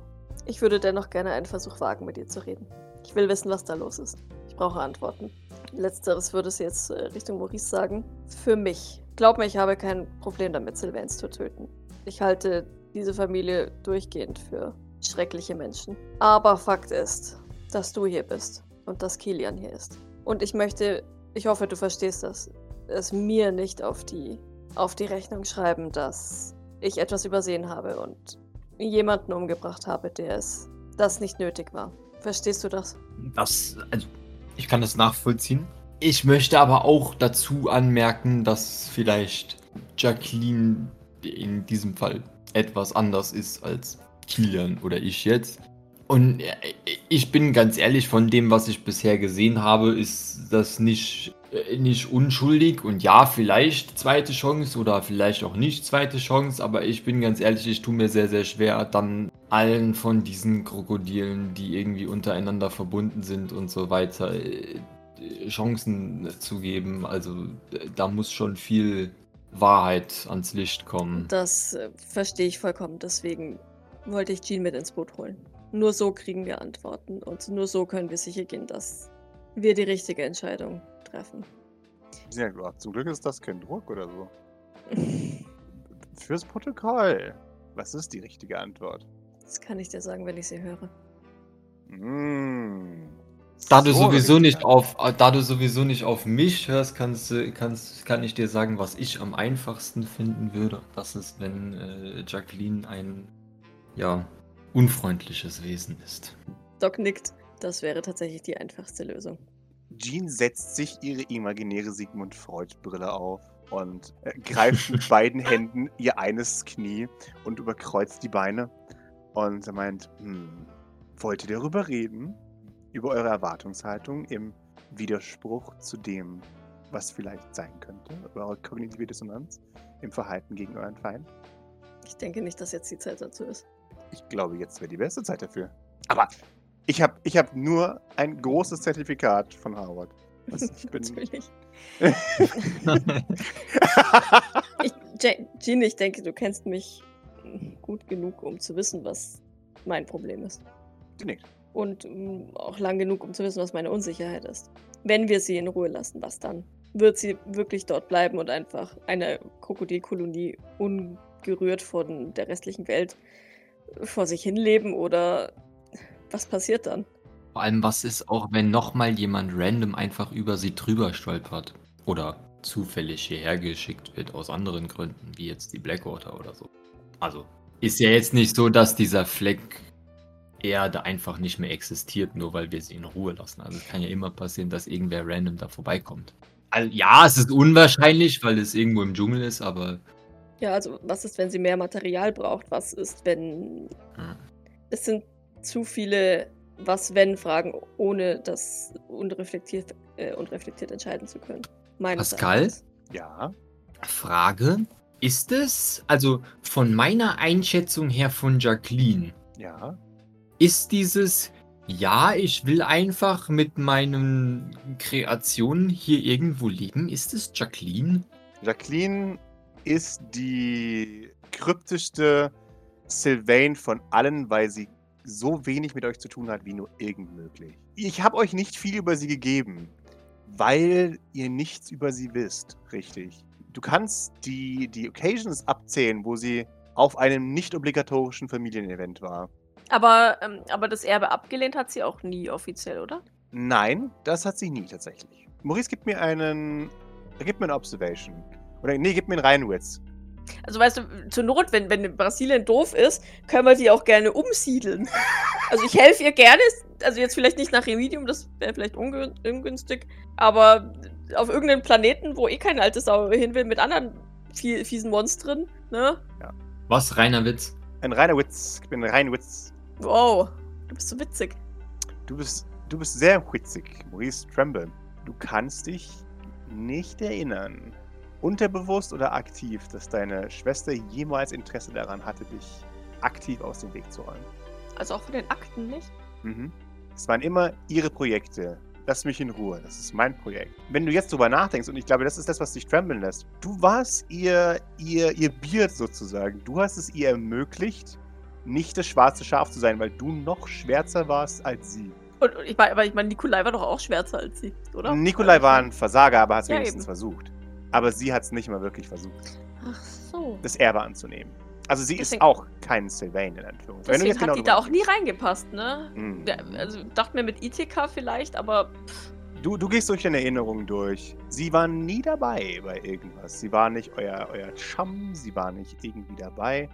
ich würde dennoch gerne einen Versuch wagen, mit ihr zu reden. Ich will wissen, was da los ist. Ich brauche Antworten. Letzteres würde es jetzt äh, Richtung Maurice sagen. Für mich. Glaub mir, ich habe kein Problem damit, Sylvains zu töten. Ich halte diese Familie durchgehend für schreckliche Menschen. Aber Fakt ist, dass du hier bist und dass Kilian hier ist. Und ich möchte, ich hoffe, du verstehst das, es mir nicht auf die, auf die Rechnung schreiben, dass ich etwas übersehen habe und jemanden umgebracht habe, der es, das nicht nötig war. Verstehst du das? Das, also, ich kann das nachvollziehen. Ich möchte aber auch dazu anmerken, dass vielleicht Jacqueline in diesem Fall etwas anders ist als Kilian oder ich jetzt. Und äh, ich bin ganz ehrlich, von dem, was ich bisher gesehen habe, ist das nicht, nicht unschuldig. Und ja, vielleicht zweite Chance oder vielleicht auch nicht zweite Chance. Aber ich bin ganz ehrlich, ich tue mir sehr, sehr schwer, dann allen von diesen Krokodilen, die irgendwie untereinander verbunden sind und so weiter, äh, Chancen zu geben. Also äh, da muss schon viel Wahrheit ans Licht kommen. Das äh, verstehe ich vollkommen. Deswegen wollte ich Jean mit ins Boot holen. Nur so kriegen wir Antworten und nur so können wir sicher gehen, dass wir die richtige Entscheidung treffen. Ja, ja, zum Glück ist das kein Druck oder so. Fürs Protokoll. Was ist die richtige Antwort? Das kann ich dir sagen, wenn ich sie höre. Mm. Da du So, sowieso nicht auf, da du sowieso nicht auf mich hörst, kannst, du- kannst, kann ich dir sagen, was ich am einfachsten finden würde. Das ist, wenn äh, Jacqueline ein ja unfreundliches Wesen ist. Doc nickt. Das wäre tatsächlich die einfachste Lösung. Jean setzt sich ihre imaginäre Sigmund Freud-Brille auf und äh, greift mit beiden Händen ihr eines Knie und überkreuzt die Beine. Und er meint, hm, wollt ihr darüber reden? Über eure Erwartungshaltung im Widerspruch zu dem, was vielleicht sein könnte? Über eure kognitive Dissonanz im Verhalten gegen euren Feind? Ich denke nicht, dass jetzt die Zeit dazu ist. Ich glaube, jetzt wäre die beste Zeit dafür. Aber ich habe ich hab nur ein großes Zertifikat von Harvard. Also ich bin, Natürlich. Ich, Jean, ich denke, du kennst mich gut genug, um zu wissen, was mein Problem ist. Nickt. Und mm, auch lang genug, um zu wissen, was meine Unsicherheit ist. Wenn wir sie in Ruhe lassen, was dann? Wird sie wirklich dort bleiben und einfach eine Krokodilkolonie ungerührt von der restlichen Welt vor sich hinleben oder was passiert dann? Vor allem, was ist auch, wenn nochmal jemand random einfach über sie drüber stolpert? Oder zufällig hierher geschickt wird aus anderen Gründen, wie jetzt die Blackwater oder so. Also, ist ja jetzt nicht so, dass dieser Fleck Erde einfach nicht mehr existiert, nur weil wir sie in Ruhe lassen. Also es kann ja immer passieren, dass irgendwer random da vorbeikommt. Also, ja, es ist unwahrscheinlich, weil es irgendwo im Dschungel ist, aber Ja, also was ist, wenn sie mehr Material braucht? Was ist, wenn hm. es sind zu viele Was-Wenn-Fragen, ohne das unreflektiert, äh, unreflektiert entscheiden zu können. Meines Pascal? Erachtens. Ja. Frage. Ist es, also von meiner Einschätzung her von Jacqueline, Ja. ist dieses, ja, ich will einfach mit meinen Kreationen hier irgendwo leben, ist es Jacqueline? Jacqueline ist die kryptischste Sylvain von allen, weil sie so wenig mit euch zu tun hat, wie nur irgend möglich. Ich habe euch nicht viel über sie gegeben, weil ihr nichts über sie wisst, richtig. Du kannst die, die Occasions abzählen, wo sie auf einem nicht obligatorischen Familienevent war. Aber, ähm, aber das Erbe abgelehnt hat sie auch nie offiziell, oder? Nein, das hat sie nie tatsächlich. Maurice, gib mir einen. Gib mir eine Observation. Oder nee, gib mir einen Reinwitz. Also weißt du, zur Not, wenn, wenn Brasilien doof ist, können wir die auch gerne umsiedeln. Also ich helfe ihr gerne, also jetzt vielleicht nicht nach Remedium, das wäre vielleicht ungün ungünstig, aber auf irgendeinem Planeten, wo eh keine alte Sau hin will, mit anderen fie fiesen Monstern, ne? Was, reiner Witz? Ein reiner Witz. Gib mir einen reinen Witz. Wow, du bist so witzig. Du bist, du bist sehr witzig, Maurice Tremble. Du kannst dich nicht erinnern, unterbewusst oder aktiv, dass deine Schwester jemals Interesse daran hatte, dich aktiv aus dem Weg zu räumen. Also auch von den Akten nicht? Mhm. Es waren immer ihre Projekte. Lass mich in Ruhe. Das ist mein Projekt. Wenn du jetzt drüber nachdenkst, und ich glaube, das ist das, was dich trembeln lässt, du warst ihr, ihr, ihr Beard sozusagen. Du hast es ihr ermöglicht, nicht das schwarze Schaf zu sein, weil du noch schwärzer warst als sie. Und, und ich meine, aber ich meine, Nikolai war doch auch schwärzer als sie, oder? Nikolai war ein Versager, aber hat es Ja, wenigstens eben. versucht. Aber sie hat es nicht mal wirklich versucht, Ach so. das Erbe anzunehmen. Also sie ist Deswegen- auch kein Sylvain in Anführungszeichen. Wenn du Deswegen jetzt hat genau die da auch nie reingepasst, ne? Mhm. Also dachte mir mit ITK vielleicht, aber Du, du gehst durch deine Erinnerungen durch. Sie war nie dabei bei irgendwas. Sie war nicht euer, euer Chum, sie war nicht irgendwie dabei.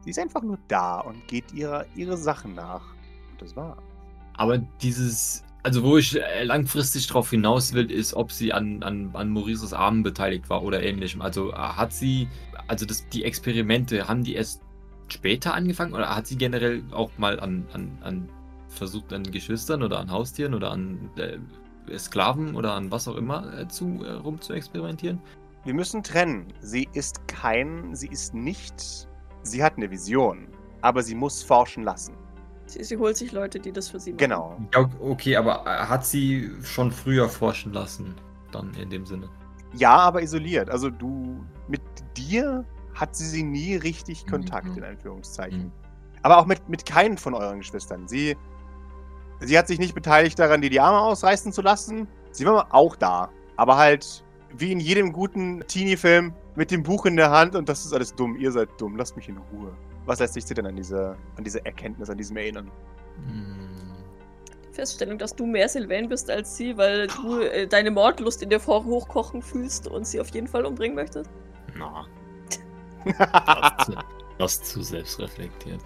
Sie ist einfach nur da und geht ihrer, ihre Sachen nach. Und das war. Aber dieses, also wo ich äh, langfristig drauf hinaus will, ist, ob sie an, an, an Maurices Armen beteiligt war oder ähnlichem. Also äh, hat sie, also das, die Experimente, haben die erst später angefangen oder hat sie generell auch mal an, an, an versucht, an Geschwistern oder an Haustieren oder an äh, Sklaven oder an was auch immer äh, zu, äh, rum zu experimentieren? Wir müssen trennen. Sie ist kein, sie ist nicht. Sie hat eine Vision, aber sie muss forschen lassen. Sie, sie holt sich Leute, die das für sie machen. Genau. Ja, okay, aber äh, hat sie schon früher forschen lassen, dann in dem Sinne? Ja, aber isoliert. Also du, mit dir hat sie sie nie richtig Kontakt, Mhm. in Anführungszeichen. Mhm. Aber auch mit, mit keinen von euren Geschwistern. Sie, sie hat sich nicht beteiligt daran, dir die Arme ausreißen zu lassen. Sie war auch da. Aber halt, wie in jedem guten Teenie-Film, mit dem Buch in der Hand und das ist alles dumm. Ihr seid dumm. Lasst mich in Ruhe. Was lässt sich denn an diese, an diese Erkenntnis, an diesem Erinnern? Hm. Feststellung, dass du mehr Sylvain bist als sie, weil du äh, deine Mordlust in dir vor hochkochen fühlst und sie auf jeden Fall umbringen möchtest. Na. Das, zu- das zu selbstreflektiert.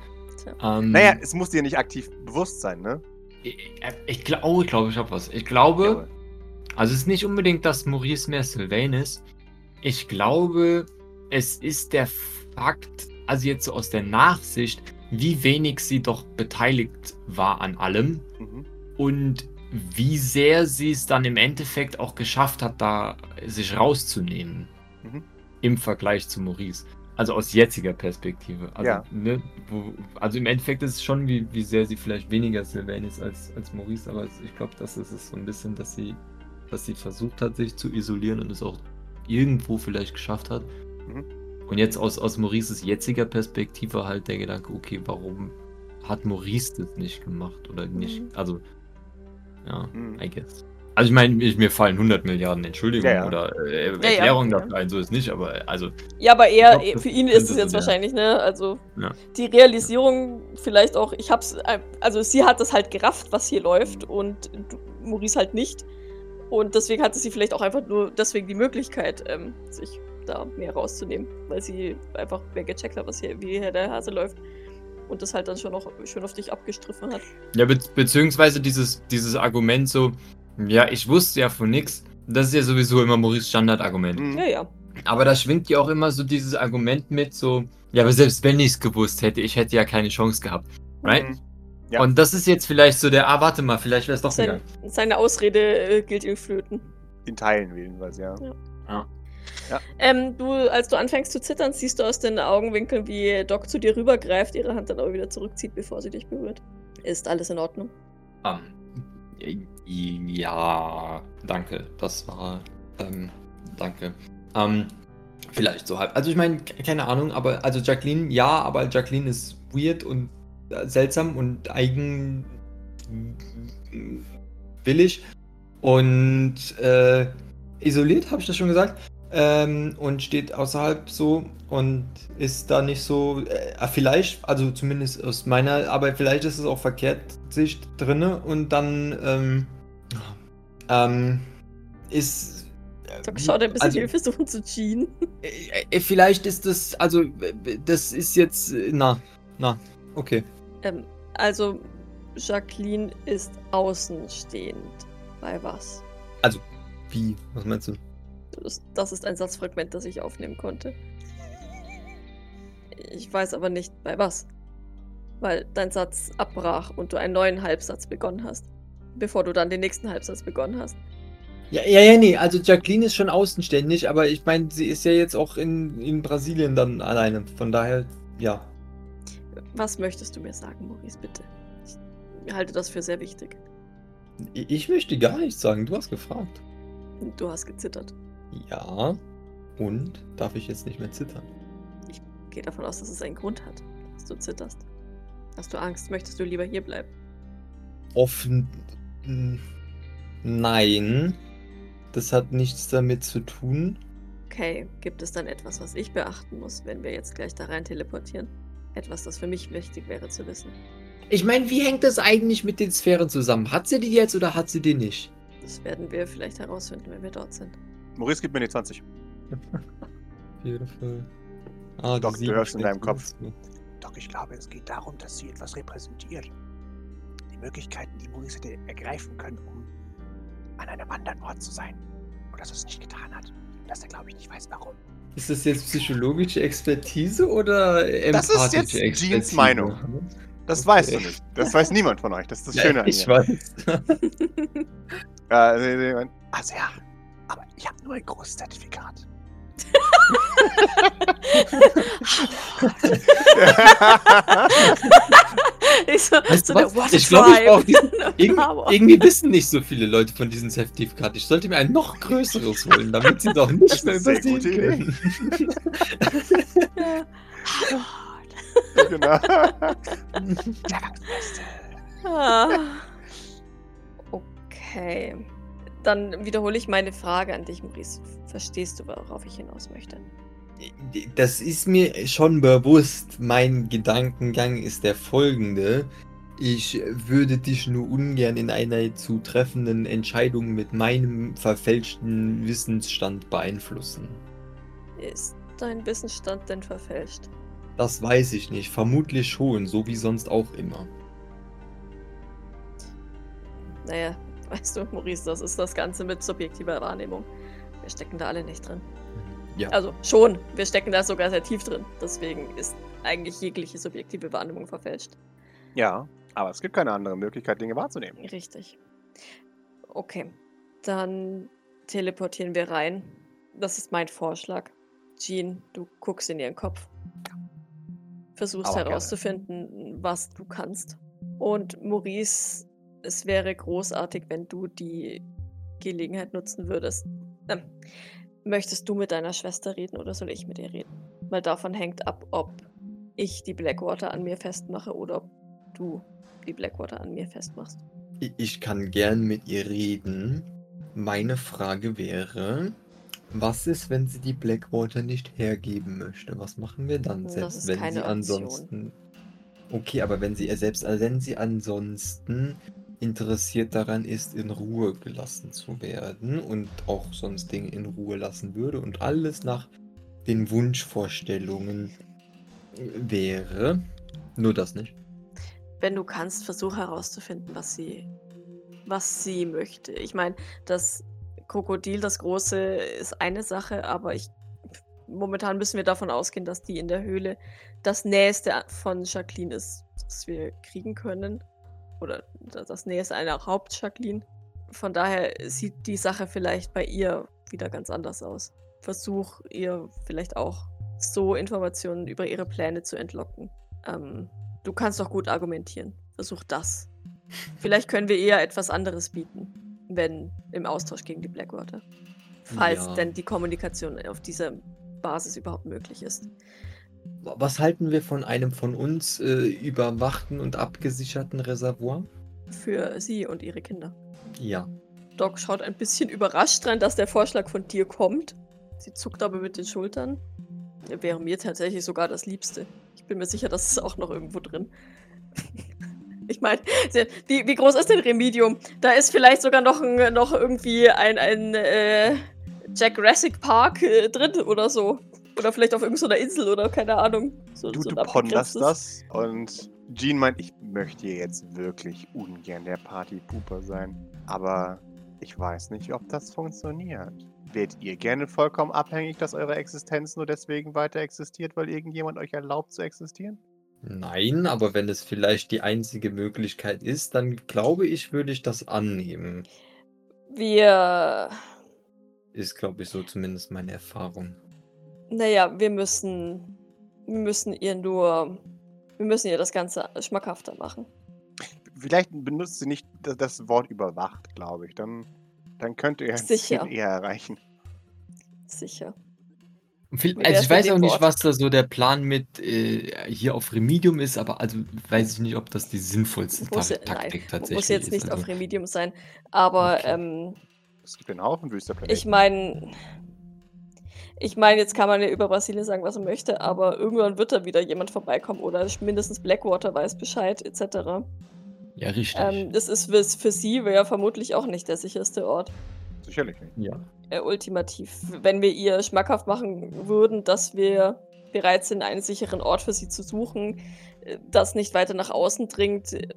Ähm, Naja, es muss dir nicht aktiv bewusst sein, ne? ich, ich, glaube, oh, ich glaube, ich habe was. Ich glaube, also es ist nicht unbedingt, dass Maurice mehr Sylvain ist. Ich glaube, es ist der Fakt, also jetzt so aus der Nachsicht, wie wenig sie doch beteiligt war an allem Mhm. und wie sehr sie es dann im Endeffekt auch geschafft hat, da sich rauszunehmen Mhm. im Vergleich zu Maurice. Also aus jetziger Perspektive. Also, Ja. ne, wo, also im Endeffekt ist es schon, wie, wie sehr sie vielleicht weniger Sylvain ist als, als Maurice, aber ich glaube, das ist es so ein bisschen, dass sie, dass sie versucht hat, sich zu isolieren und es auch irgendwo vielleicht geschafft hat. Mhm. Und jetzt aus, aus Maurices jetziger Perspektive halt der Gedanke, okay, warum hat Maurice das nicht gemacht oder nicht? Mhm. Also, ja, Mhm. I guess. Also ich meine, mir fallen 100 Milliarden Entschuldigungen Ja, ja. oder äh, Erklärungen ja. dafür ein, so ist nicht, aber also Ja, aber eher, glaub, für ihn ist es jetzt wahrscheinlich, ne? Also die Realisierung vielleicht auch, ich hab's, äh, also sie hat das halt gerafft, was hier läuft und Maurice halt nicht. Und deswegen hatte sie vielleicht auch einfach nur deswegen die Möglichkeit, ähm, sich da mehr rauszunehmen, weil sie einfach mehr gecheckt hat, was hier, wie hier der Hase läuft. Und das halt dann schon noch schön auf dich abgestriffen hat. Ja, be beziehungsweise dieses, dieses Argument so, ja, ich wusste ja von nix. Das ist ja sowieso immer Maurice Standardargument. Mhm. Ja, ja. Aber da schwingt ja auch immer so dieses Argument mit, so, ja, aber selbst wenn ich es gewusst hätte, ich hätte ja keine Chance gehabt. Right? Mhm. Ja. Und das ist jetzt vielleicht so der, ah, warte mal, vielleicht wäre es doch Sein, gegangen. seine Ausrede äh, gilt ihm flöten. In Teilen jedenfalls, ja. Ähm, du, als du anfängst zu zittern, siehst du aus den Augenwinkeln, wie Doc zu dir rübergreift, ihre Hand dann aber wieder zurückzieht, bevor sie dich berührt. Ist alles in Ordnung? Ähm, ja, danke. Das war, ähm, danke. Ähm, vielleicht so halb. Also ich meine, keine Ahnung, aber, also Jacqueline, ja, aber Jacqueline ist weird und äh, seltsam und eigenwillig und äh, isoliert, habe ich das schon gesagt? Ähm, und steht außerhalb so und ist da nicht so, äh, vielleicht, also zumindest aus meiner, aber vielleicht ist es auch verkehrt Sicht drinne und dann ähm, ähm, ist. äh, Doc schaut ein bisschen also, hilfesuchend zu Jean. äh, äh, vielleicht ist das, also äh, das ist jetzt, äh, na, na, okay. Ähm, also, Jacqueline ist außenstehend. Bei was? Wie? Was meinst du? Das, ist ein Satzfragment, das ich aufnehmen konnte. Ich weiß aber nicht, bei was. Weil dein Satz abbrach und du einen neuen Halbsatz begonnen hast. Bevor du dann den nächsten Halbsatz begonnen hast. Ja, ja, ja, nee, also Jacqueline ist schon außenständig, aber ich meine, sie ist ja jetzt auch in, in Brasilien dann alleine. Von daher, ja. Was möchtest du mir sagen, Maurice, bitte? Ich halte das für sehr wichtig. Ich ich möchte gar nichts sagen, du hast gefragt. Du hast gezittert. Ja. Und? Darf ich jetzt nicht mehr zittern? Gehe davon aus, dass es einen Grund hat, dass du zitterst. Hast du Angst? Möchtest du lieber hier bleiben? Offen. Nein. Das hat nichts damit zu tun. Okay, gibt es dann etwas, was ich beachten muss, wenn wir jetzt gleich da rein teleportieren? Etwas, das für mich wichtig wäre zu wissen. Ich meine, wie hängt das eigentlich mit den Sphären zusammen? Hat sie die jetzt oder hat sie die nicht? Das werden wir vielleicht herausfinden, wenn wir dort sind. Maurice, gib mir die 20. Beautiful. Ah, Doch, du hörst in deinem Kopf. Doch ich glaube, es geht darum, dass sie etwas repräsentiert. Die Möglichkeiten, die Maurice hätte ergreifen können, um an einem anderen Ort zu sein. Und dass er es nicht getan hat. Und dass er, glaube ich, nicht weiß, warum. Ist das jetzt psychologische Expertise oder Das empathische ist jetzt Jeans Expertise? Meinung. Das weißt du nicht. Das weiß niemand von euch. Das ist das Schöne Ja, an ich ihr. weiß. Nee. Also ja, ich habe nur ein großes Zertifikat. ich so, Weißt so was? Ich glaube, ich brauche. Irg irgendwie wissen nicht so viele Leute von diesem Zertifikat. Ich sollte mir ein noch größeres holen, damit sie doch nicht Das mehr übersehen können. genau. Jahrgangsbeste. Ah. Okay. Dann wiederhole ich meine Frage an dich, Maurice. Verstehst du, worauf ich hinaus möchte? Das ist mir schon bewusst. Mein Gedankengang ist der folgende. Ich würde dich nur ungern in einer zu treffenden Entscheidung mit meinem verfälschten Wissensstand beeinflussen. Ist dein Wissensstand denn verfälscht? Das weiß ich nicht. Vermutlich schon, so wie sonst auch immer. Naja, weißt du, Maurice, das ist das Ganze mit subjektiver Wahrnehmung. Wir stecken da alle nicht drin. Ja. Also schon, wir stecken da sogar sehr tief drin. Deswegen ist eigentlich jegliche subjektive Wahrnehmung verfälscht. Ja, aber es gibt keine andere Möglichkeit, Dinge wahrzunehmen. Richtig. Okay, dann teleportieren wir rein. Das ist mein Vorschlag. Jean, du guckst in ihren Kopf. Versuchst Aber gerne. herauszufinden, was du kannst. Und Maurice, es wäre großartig, wenn du die Gelegenheit nutzen würdest. Ähm, möchtest du mit deiner Schwester reden oder soll ich mit ihr reden? Weil davon hängt ab, ob ich die Blackwater an mir festmache oder ob du die Blackwater an mir festmachst. Ich kann gern mit ihr reden. Meine Frage wäre, was ist, wenn sie die Blackwater nicht hergeben möchte? Was machen wir dann, Das selbst wenn sie Option. ansonsten... Okay, aber wenn sie selbst also wenn sie ansonsten interessiert daran ist, in Ruhe gelassen zu werden und auch sonst Dinge in Ruhe lassen würde und alles nach den Wunschvorstellungen wäre, nur das nicht. wenn du kannst, versuch herauszufinden, was sie, was sie möchte. Ich meine, das Krokodil, das große, ist eine Sache, aber ich momentan müssen wir davon ausgehen, dass die in der Höhle das Nächste von Jacqueline ist, das wir kriegen können. Oder das das nächste einer Haupt-Jacqueline. Von daher sieht die Sache vielleicht bei ihr wieder ganz anders aus. Versuch ihr vielleicht auch so Informationen über ihre Pläne zu entlocken. Ähm, du kannst doch gut argumentieren. Versuch das. Vielleicht können wir eher etwas anderes bieten, wenn im Austausch gegen die Blackwater. Falls Ja. denn die Kommunikation auf dieser Basis überhaupt möglich ist. Was halten wir von einem von uns äh, überwachten und abgesicherten Reservoir? Für sie und ihre Kinder. Ja. Doc schaut ein bisschen überrascht dran, dass der Vorschlag von dir kommt. Sie zuckt aber mit den Schultern. Wäre mir tatsächlich sogar das Liebste. Ich bin mir sicher, das ist auch noch irgendwo drin. Ich meine, wie, wie groß ist denn Remedium? Da ist vielleicht sogar noch, ein, noch irgendwie ein, ein äh, Jack Jurassic Park äh, drin oder so. Oder vielleicht auf irgendeiner Insel oder keine Ahnung. So, Du, so du ponderst das und Jean meint, ich möchte jetzt wirklich ungern der Partypooper sein. Aber ich weiß nicht, ob das funktioniert. Wärt ihr gerne vollkommen abhängig, dass eure Existenz nur deswegen weiter existiert, weil irgendjemand euch erlaubt zu existieren? Nein, aber wenn es vielleicht die einzige Möglichkeit ist, dann glaube ich, würde ich das annehmen. Wir. Ist, glaube ich, so zumindest meine Erfahrung. Naja, wir müssen. Wir müssen ihr nur. Wir müssen ihr das Ganze schmackhafter machen. Vielleicht benutzt sie nicht das, Wort überwacht, glaube ich. Dann, dann könnt ihr es Sicher. viel eher erreichen. Sicher. Viel- Also ich weiß auch nicht, Wort? was da so der Plan mit äh, hier auf Remedium ist, aber also weiß ich nicht, ob das die sinnvollste Muss, Taktik nein, tatsächlich muss jetzt ist. nicht also. auf Remedium sein. Aber Okay. ähm, Es gibt einen Haufen wüster Planeten. ich meine. Ich meine, jetzt kann man ja über Brasilien sagen, was man möchte, aber irgendwann wird da wieder jemand vorbeikommen oder mindestens Blackwater weiß Bescheid, etc. Ja, richtig. Ähm, das ist für, für sie wäre vermutlich auch nicht der sicherste Ort. Sicherlich nicht. ja. äh, ultimativ. Wenn wir ihr schmackhaft machen würden, dass wir bereit sind, einen sicheren Ort für sie zu suchen, äh, das nicht weiter nach außen dringt, äh,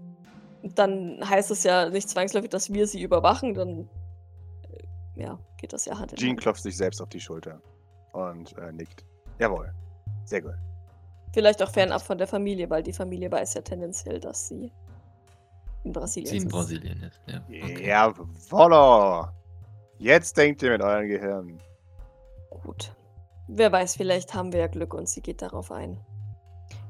dann heißt es ja nicht zwangsläufig, dass wir sie überwachen, dann äh, ja, geht das ja Hand in Jean klopft sich selbst auf die Schulter und äh, nickt. Jawohl. Sehr gut. Vielleicht auch fernab von der Familie, weil die Familie weiß ja tendenziell, dass sie in Brasilien Sie in ist. Brasilien ist. Ja. Okay. Jawollo. Jetzt denkt ihr mit euren Gehirn. Gut. Wer weiß, vielleicht haben wir ja Glück und sie geht darauf ein.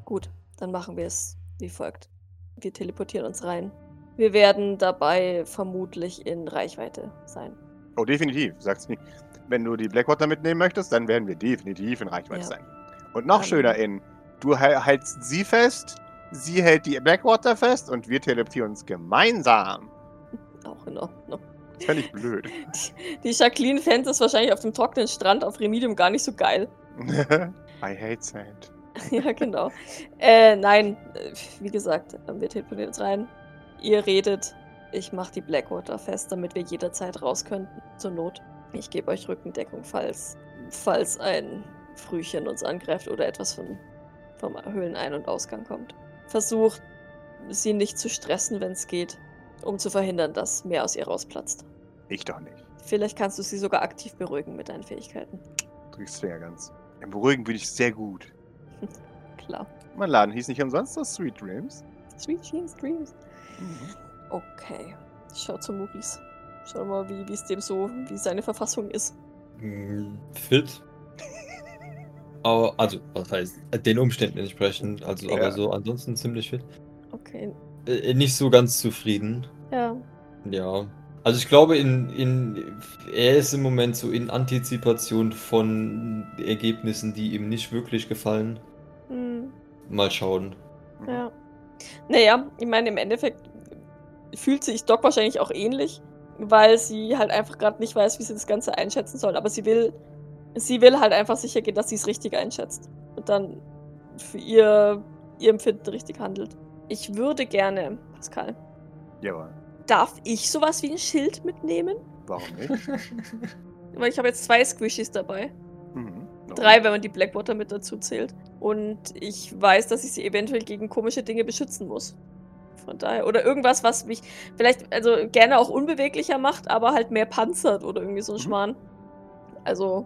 Gut, dann machen wir es wie folgt. Wir teleportieren uns rein. Wir werden dabei vermutlich in Reichweite sein. Oh, definitiv, sagt sie. Wenn du die Blackwater mitnehmen möchtest, dann werden wir definitiv in Reichweite Ja. sein. Und noch Ähm. schöner in, du hältst sie fest, sie hält die Blackwater fest und wir teleportieren uns gemeinsam. Auch in Ordnung. Das fände ich blöd. Die, die Jacqueline fände es wahrscheinlich auf dem trockenen Strand auf Remedium gar nicht so geil. I hate sand. ja, genau. Äh, nein, wie gesagt, wir teleportieren uns rein. Ihr redet. Ich mache die Blackwater fest, damit wir jederzeit raus könnten. Zur Not. Ich gebe euch Rückendeckung, falls, falls ein Frühchen uns angreift oder etwas von, vom Höhlenein- und Ausgang kommt. Versucht, sie nicht zu stressen, wenn es geht, um zu verhindern, dass mehr aus ihr rausplatzt. Ich doch nicht. Vielleicht kannst du sie sogar aktiv beruhigen mit deinen Fähigkeiten. Drückst Finger ganz. Im Beruhigen bin ich sehr gut. Klar. Mein Laden hieß nicht umsonst das Sweet Dreams. Sweet Dreams, Dreams. Mhm. Okay. Ich schau zu Maurice. Schau mal, wie es dem so, wie seine Verfassung ist. Mm, Fit. Aber, also, was heißt, den Umständen entsprechend, also, Ja. aber so ansonsten ziemlich fit. Okay. Äh, nicht so ganz zufrieden. Ja. Ja. Also ich glaube, in, in, er ist im Moment so in Antizipation von Ergebnissen, die ihm nicht wirklich gefallen. Hm. Mal schauen. Mhm. Ja. Naja, ich meine, im Endeffekt fühlt sich Doc wahrscheinlich auch ähnlich, weil sie halt einfach gerade nicht weiß, wie sie das Ganze einschätzen soll. Aber sie will, sie will halt einfach sicher gehen, dass sie es richtig einschätzt. Und dann für ihr, ihr Empfinden richtig handelt. Ich würde gerne, Pascal, Jawohl. darf ich sowas wie ein Schild mitnehmen? Warum nicht? Weil ich habe jetzt zwei Squishies dabei. Mhm. Drei, wenn man die Blackwater mit dazu zählt. Und ich weiß, dass ich sie eventuell gegen komische Dinge beschützen muss. Von daher. Oder irgendwas, was mich vielleicht, also gerne auch unbeweglicher macht, aber halt mehr panzert oder irgendwie so ein Mhm. Schmarrn. Also,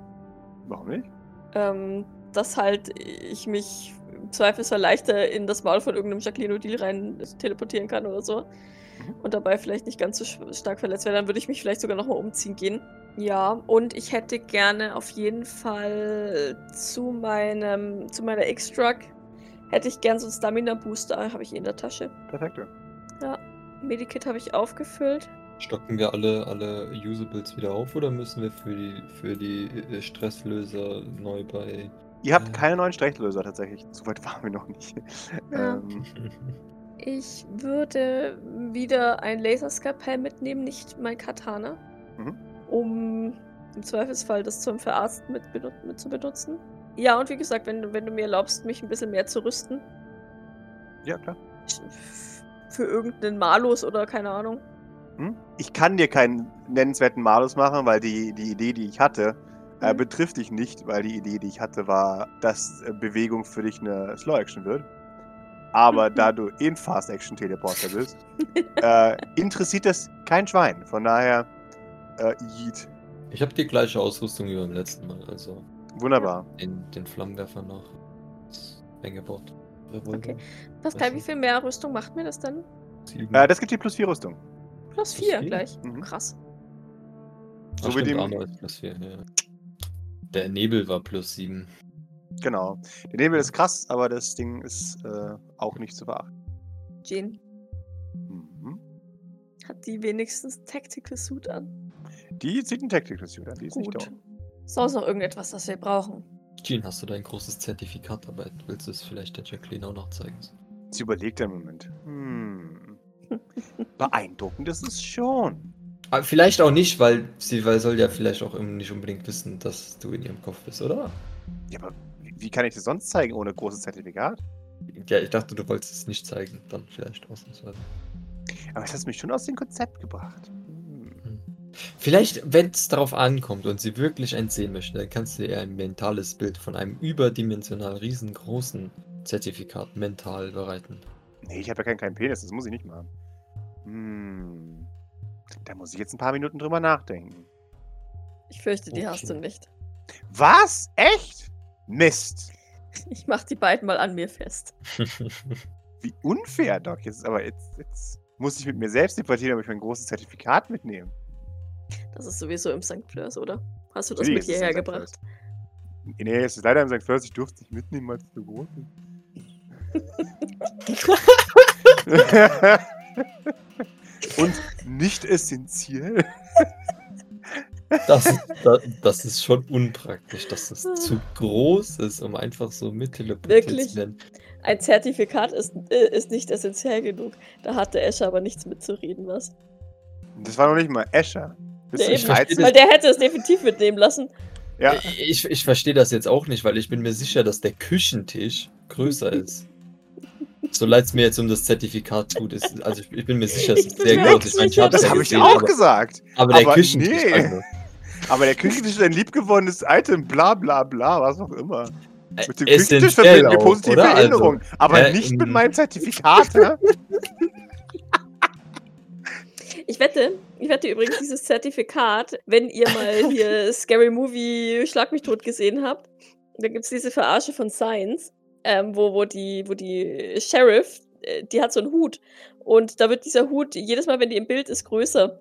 Warum nicht? ähm, dass halt ich mich im Zweifelsfall leichter in das Maul von irgendeinem Jacqueline O'Deal rein teleportieren kann oder so. Mhm. und dabei vielleicht nicht ganz so stark verletzt wäre, dann würde ich mich vielleicht sogar nochmal umziehen gehen. Ja, und ich hätte gerne auf jeden Fall zu meinem, zu meiner X-Truck, hätte ich gern so einen Stamina-Booster, habe ich in der Tasche. Perfekt. Medikit habe ich aufgefüllt. Stocken wir alle, alle Usables wieder auf oder müssen wir für die, für die äh, Stresslöser neu bei. Ihr habt Ja. keine neuen Strechlöser tatsächlich. So weit waren wir noch nicht. Ja. Ähm, Ich würde wieder ein Laserskalpell mitnehmen, nicht mein Katana, Mhm. um im Zweifelsfall das zum Verarzten mit, benut mit zu benutzen. Ja, und wie gesagt, wenn, du- wenn du mir erlaubst, mich ein bisschen mehr zu rüsten, ja, klar. für irgendeinen Malus oder keine Ahnung. Hm? Ich kann dir keinen nennenswerten Malus machen, weil die, die Idee, die ich hatte, äh, Mhm. betrifft dich nicht, weil die Idee, die ich hatte, war, dass äh, Bewegung für dich eine Slow-Action wird. Aber da du eh ein Fast-Action-Teleporter bist, äh, interessiert das kein Schwein. Von daher, äh, Yeet. Ich habe die gleiche Ausrüstung wie beim letzten Mal, also Wunderbar. den, den Flammenwerfer noch. Das eingebaut. Okay. Pascal, wie viel mehr Rüstung macht mir das dann? Sieben. Äh, das gibt dir plus 4 Rüstung. Plus Plus vier vier? gleich. Mhm. Krass. Ach, so wie stimmt, dem- Armor ist plus vier, ja. Der Nebel war plus sieben. Genau. Der Nebel ist krass, aber das Ding ist äh, auch nicht zu verachten. Jean, Mhm. hat die wenigstens Tactical Suit an? Die zieht ein Tactical Suit an, die ist nicht Gut. da. Sonst noch irgendetwas, das wir brauchen? Jean, hast du dein großes Zertifikat dabei? Willst du es vielleicht der Jacqueline auch noch zeigen? Sie überlegt einen Moment. Hm. Beeindruckend ist es schon. Aber vielleicht auch nicht, weil sie weil soll ja vielleicht auch nicht unbedingt wissen, dass du in ihrem Kopf bist, oder? Ja, aber wie, wie kann ich das sonst zeigen ohne großes Zertifikat? Ja, ich dachte, du wolltest es nicht zeigen, dann vielleicht ausnahmsweise. Aber es hat mich schon aus dem Konzept gebracht. Vielleicht, wenn es darauf ankommt und sie wirklich eins sehen möchte, dann kannst du ihr ein mentales Bild von einem überdimensional riesengroßen Zertifikat mental bereiten. Nee, ich habe ja keinen, keinen Penis, das muss ich nicht machen. Hm. Da muss ich jetzt ein paar Minuten drüber nachdenken. Ich fürchte, die hast du Okay. nicht. Was? Echt? Mist. Ich mach die beiden mal an mir fest. Wie unfair, Doc. Jetzt, aber jetzt, jetzt muss ich mit mir selbst debattieren, ob ich mein großes Zertifikat mitnehme. Das ist sowieso im St. Fleurs, oder? Hast du das Natürlich mit hierher gebracht? Nee, es ist leider im St. Fleurs, ich durfte es nicht mitnehmen, weil es zu groß ist. Und nicht essentiell. Das, ist- das, das ist schon unpraktisch, dass es zu groß ist, um einfach so mitteleportiert Wirklich? zu werden. Ein Zertifikat ist, äh, ist nicht essentiell genug. Da hatte Escher aber nichts mitzureden, was? Das war noch nicht mal Escher. Ja, eben. verstehe 13? Weil der hätte es definitiv mitnehmen lassen. Ja. Ich, ich verstehe das jetzt auch nicht, weil ich bin mir sicher, dass der Küchentisch größer ist. So leid es mir jetzt um das Zertifikat tut. Ist, also ich, ich bin mir sicher, es Ich ist sehr groß. auch Ich meine, ich Das habe ich gesehen, auch aber, gesagt. aber der aber Küchentisch. nee. also, Aber der Küchentisch ist ein liebgewonnenes Item, bla bla bla, was auch immer. äh, Mit dem Küchentisch verbinden wir auch, positive oder? Also, Erinnerungen. aber hä, nicht mit meinem Zertifikat, hä? Ich wette, ich wette übrigens dieses Zertifikat, wenn ihr mal hier Scary Movie Schlag mich tot gesehen habt, da gibt es diese Verarsche von Science, ähm, wo, wo, die, wo die Sheriff, äh, die hat so einen Hut. Und da wird dieser Hut jedes Mal, wenn die im Bild ist, größer.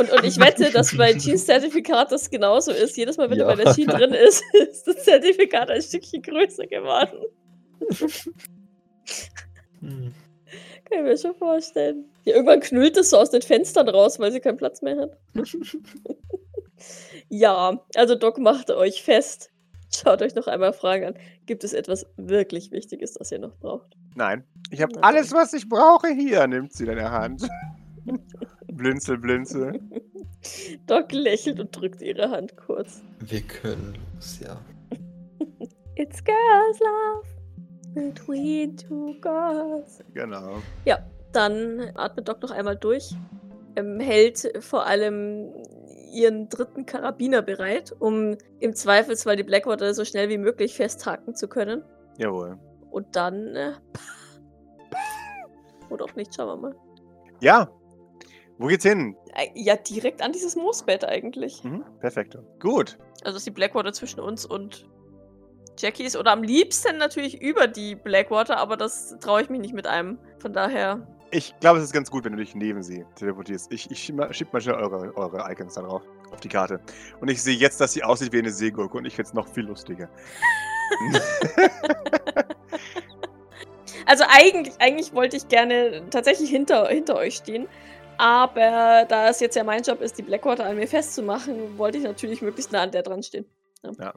Und, und ich wette, dass bei Jeans Zertifikat das genauso ist. Jedes Mal, wenn Ja. du bei der Jean drin ist, ist das Zertifikat ein Stückchen größer geworden. hm. Kann ich mir schon vorstellen. Ja, irgendwann knüllt es so aus den Fenstern raus, weil sie keinen Platz mehr hat. ja, also Doc macht euch fest. Schaut euch noch einmal Fragen an. Gibt es etwas wirklich Wichtiges, das ihr noch braucht? Nein. Ich habe alles, was ich brauche, hier, nimmt sie in der Hand. blinzel, blinzel. Doc lächelt und drückt ihre Hand kurz. Wir können los, ja. It's girls love between two girls. Genau. Ja, dann atmet Doc noch einmal durch. Ähm, hält vor allem ihren dritten Karabiner bereit, um im Zweifelsfall die Blackwater so schnell wie möglich festhaken zu können. Jawohl. Und dann. Äh, oder auch nicht, schauen wir mal. Ja. Wo geht's hin? Äh, Ja, direkt an dieses Moosbett eigentlich. Mhm. Perfekt. Gut. Also ist die Blackwater zwischen uns und Jackie ist. Oder am liebsten natürlich über die Blackwater, aber das traue ich mich nicht mit einem. Von daher. ich glaube, es ist ganz gut, wenn du dich neben sie teleportierst. Ich, ich schieb mal, schnell eure, eure Icons da drauf, auf die Karte. Und ich sehe jetzt, dass sie aussieht wie eine Seegurke und ich finde es noch viel lustiger. Also eigentlich, eigentlich wollte ich gerne tatsächlich hinter, hinter euch stehen. Aber da es jetzt ja mein Job ist, die Blackwater an mir festzumachen, wollte ich natürlich möglichst nah an der dran stehen. ja.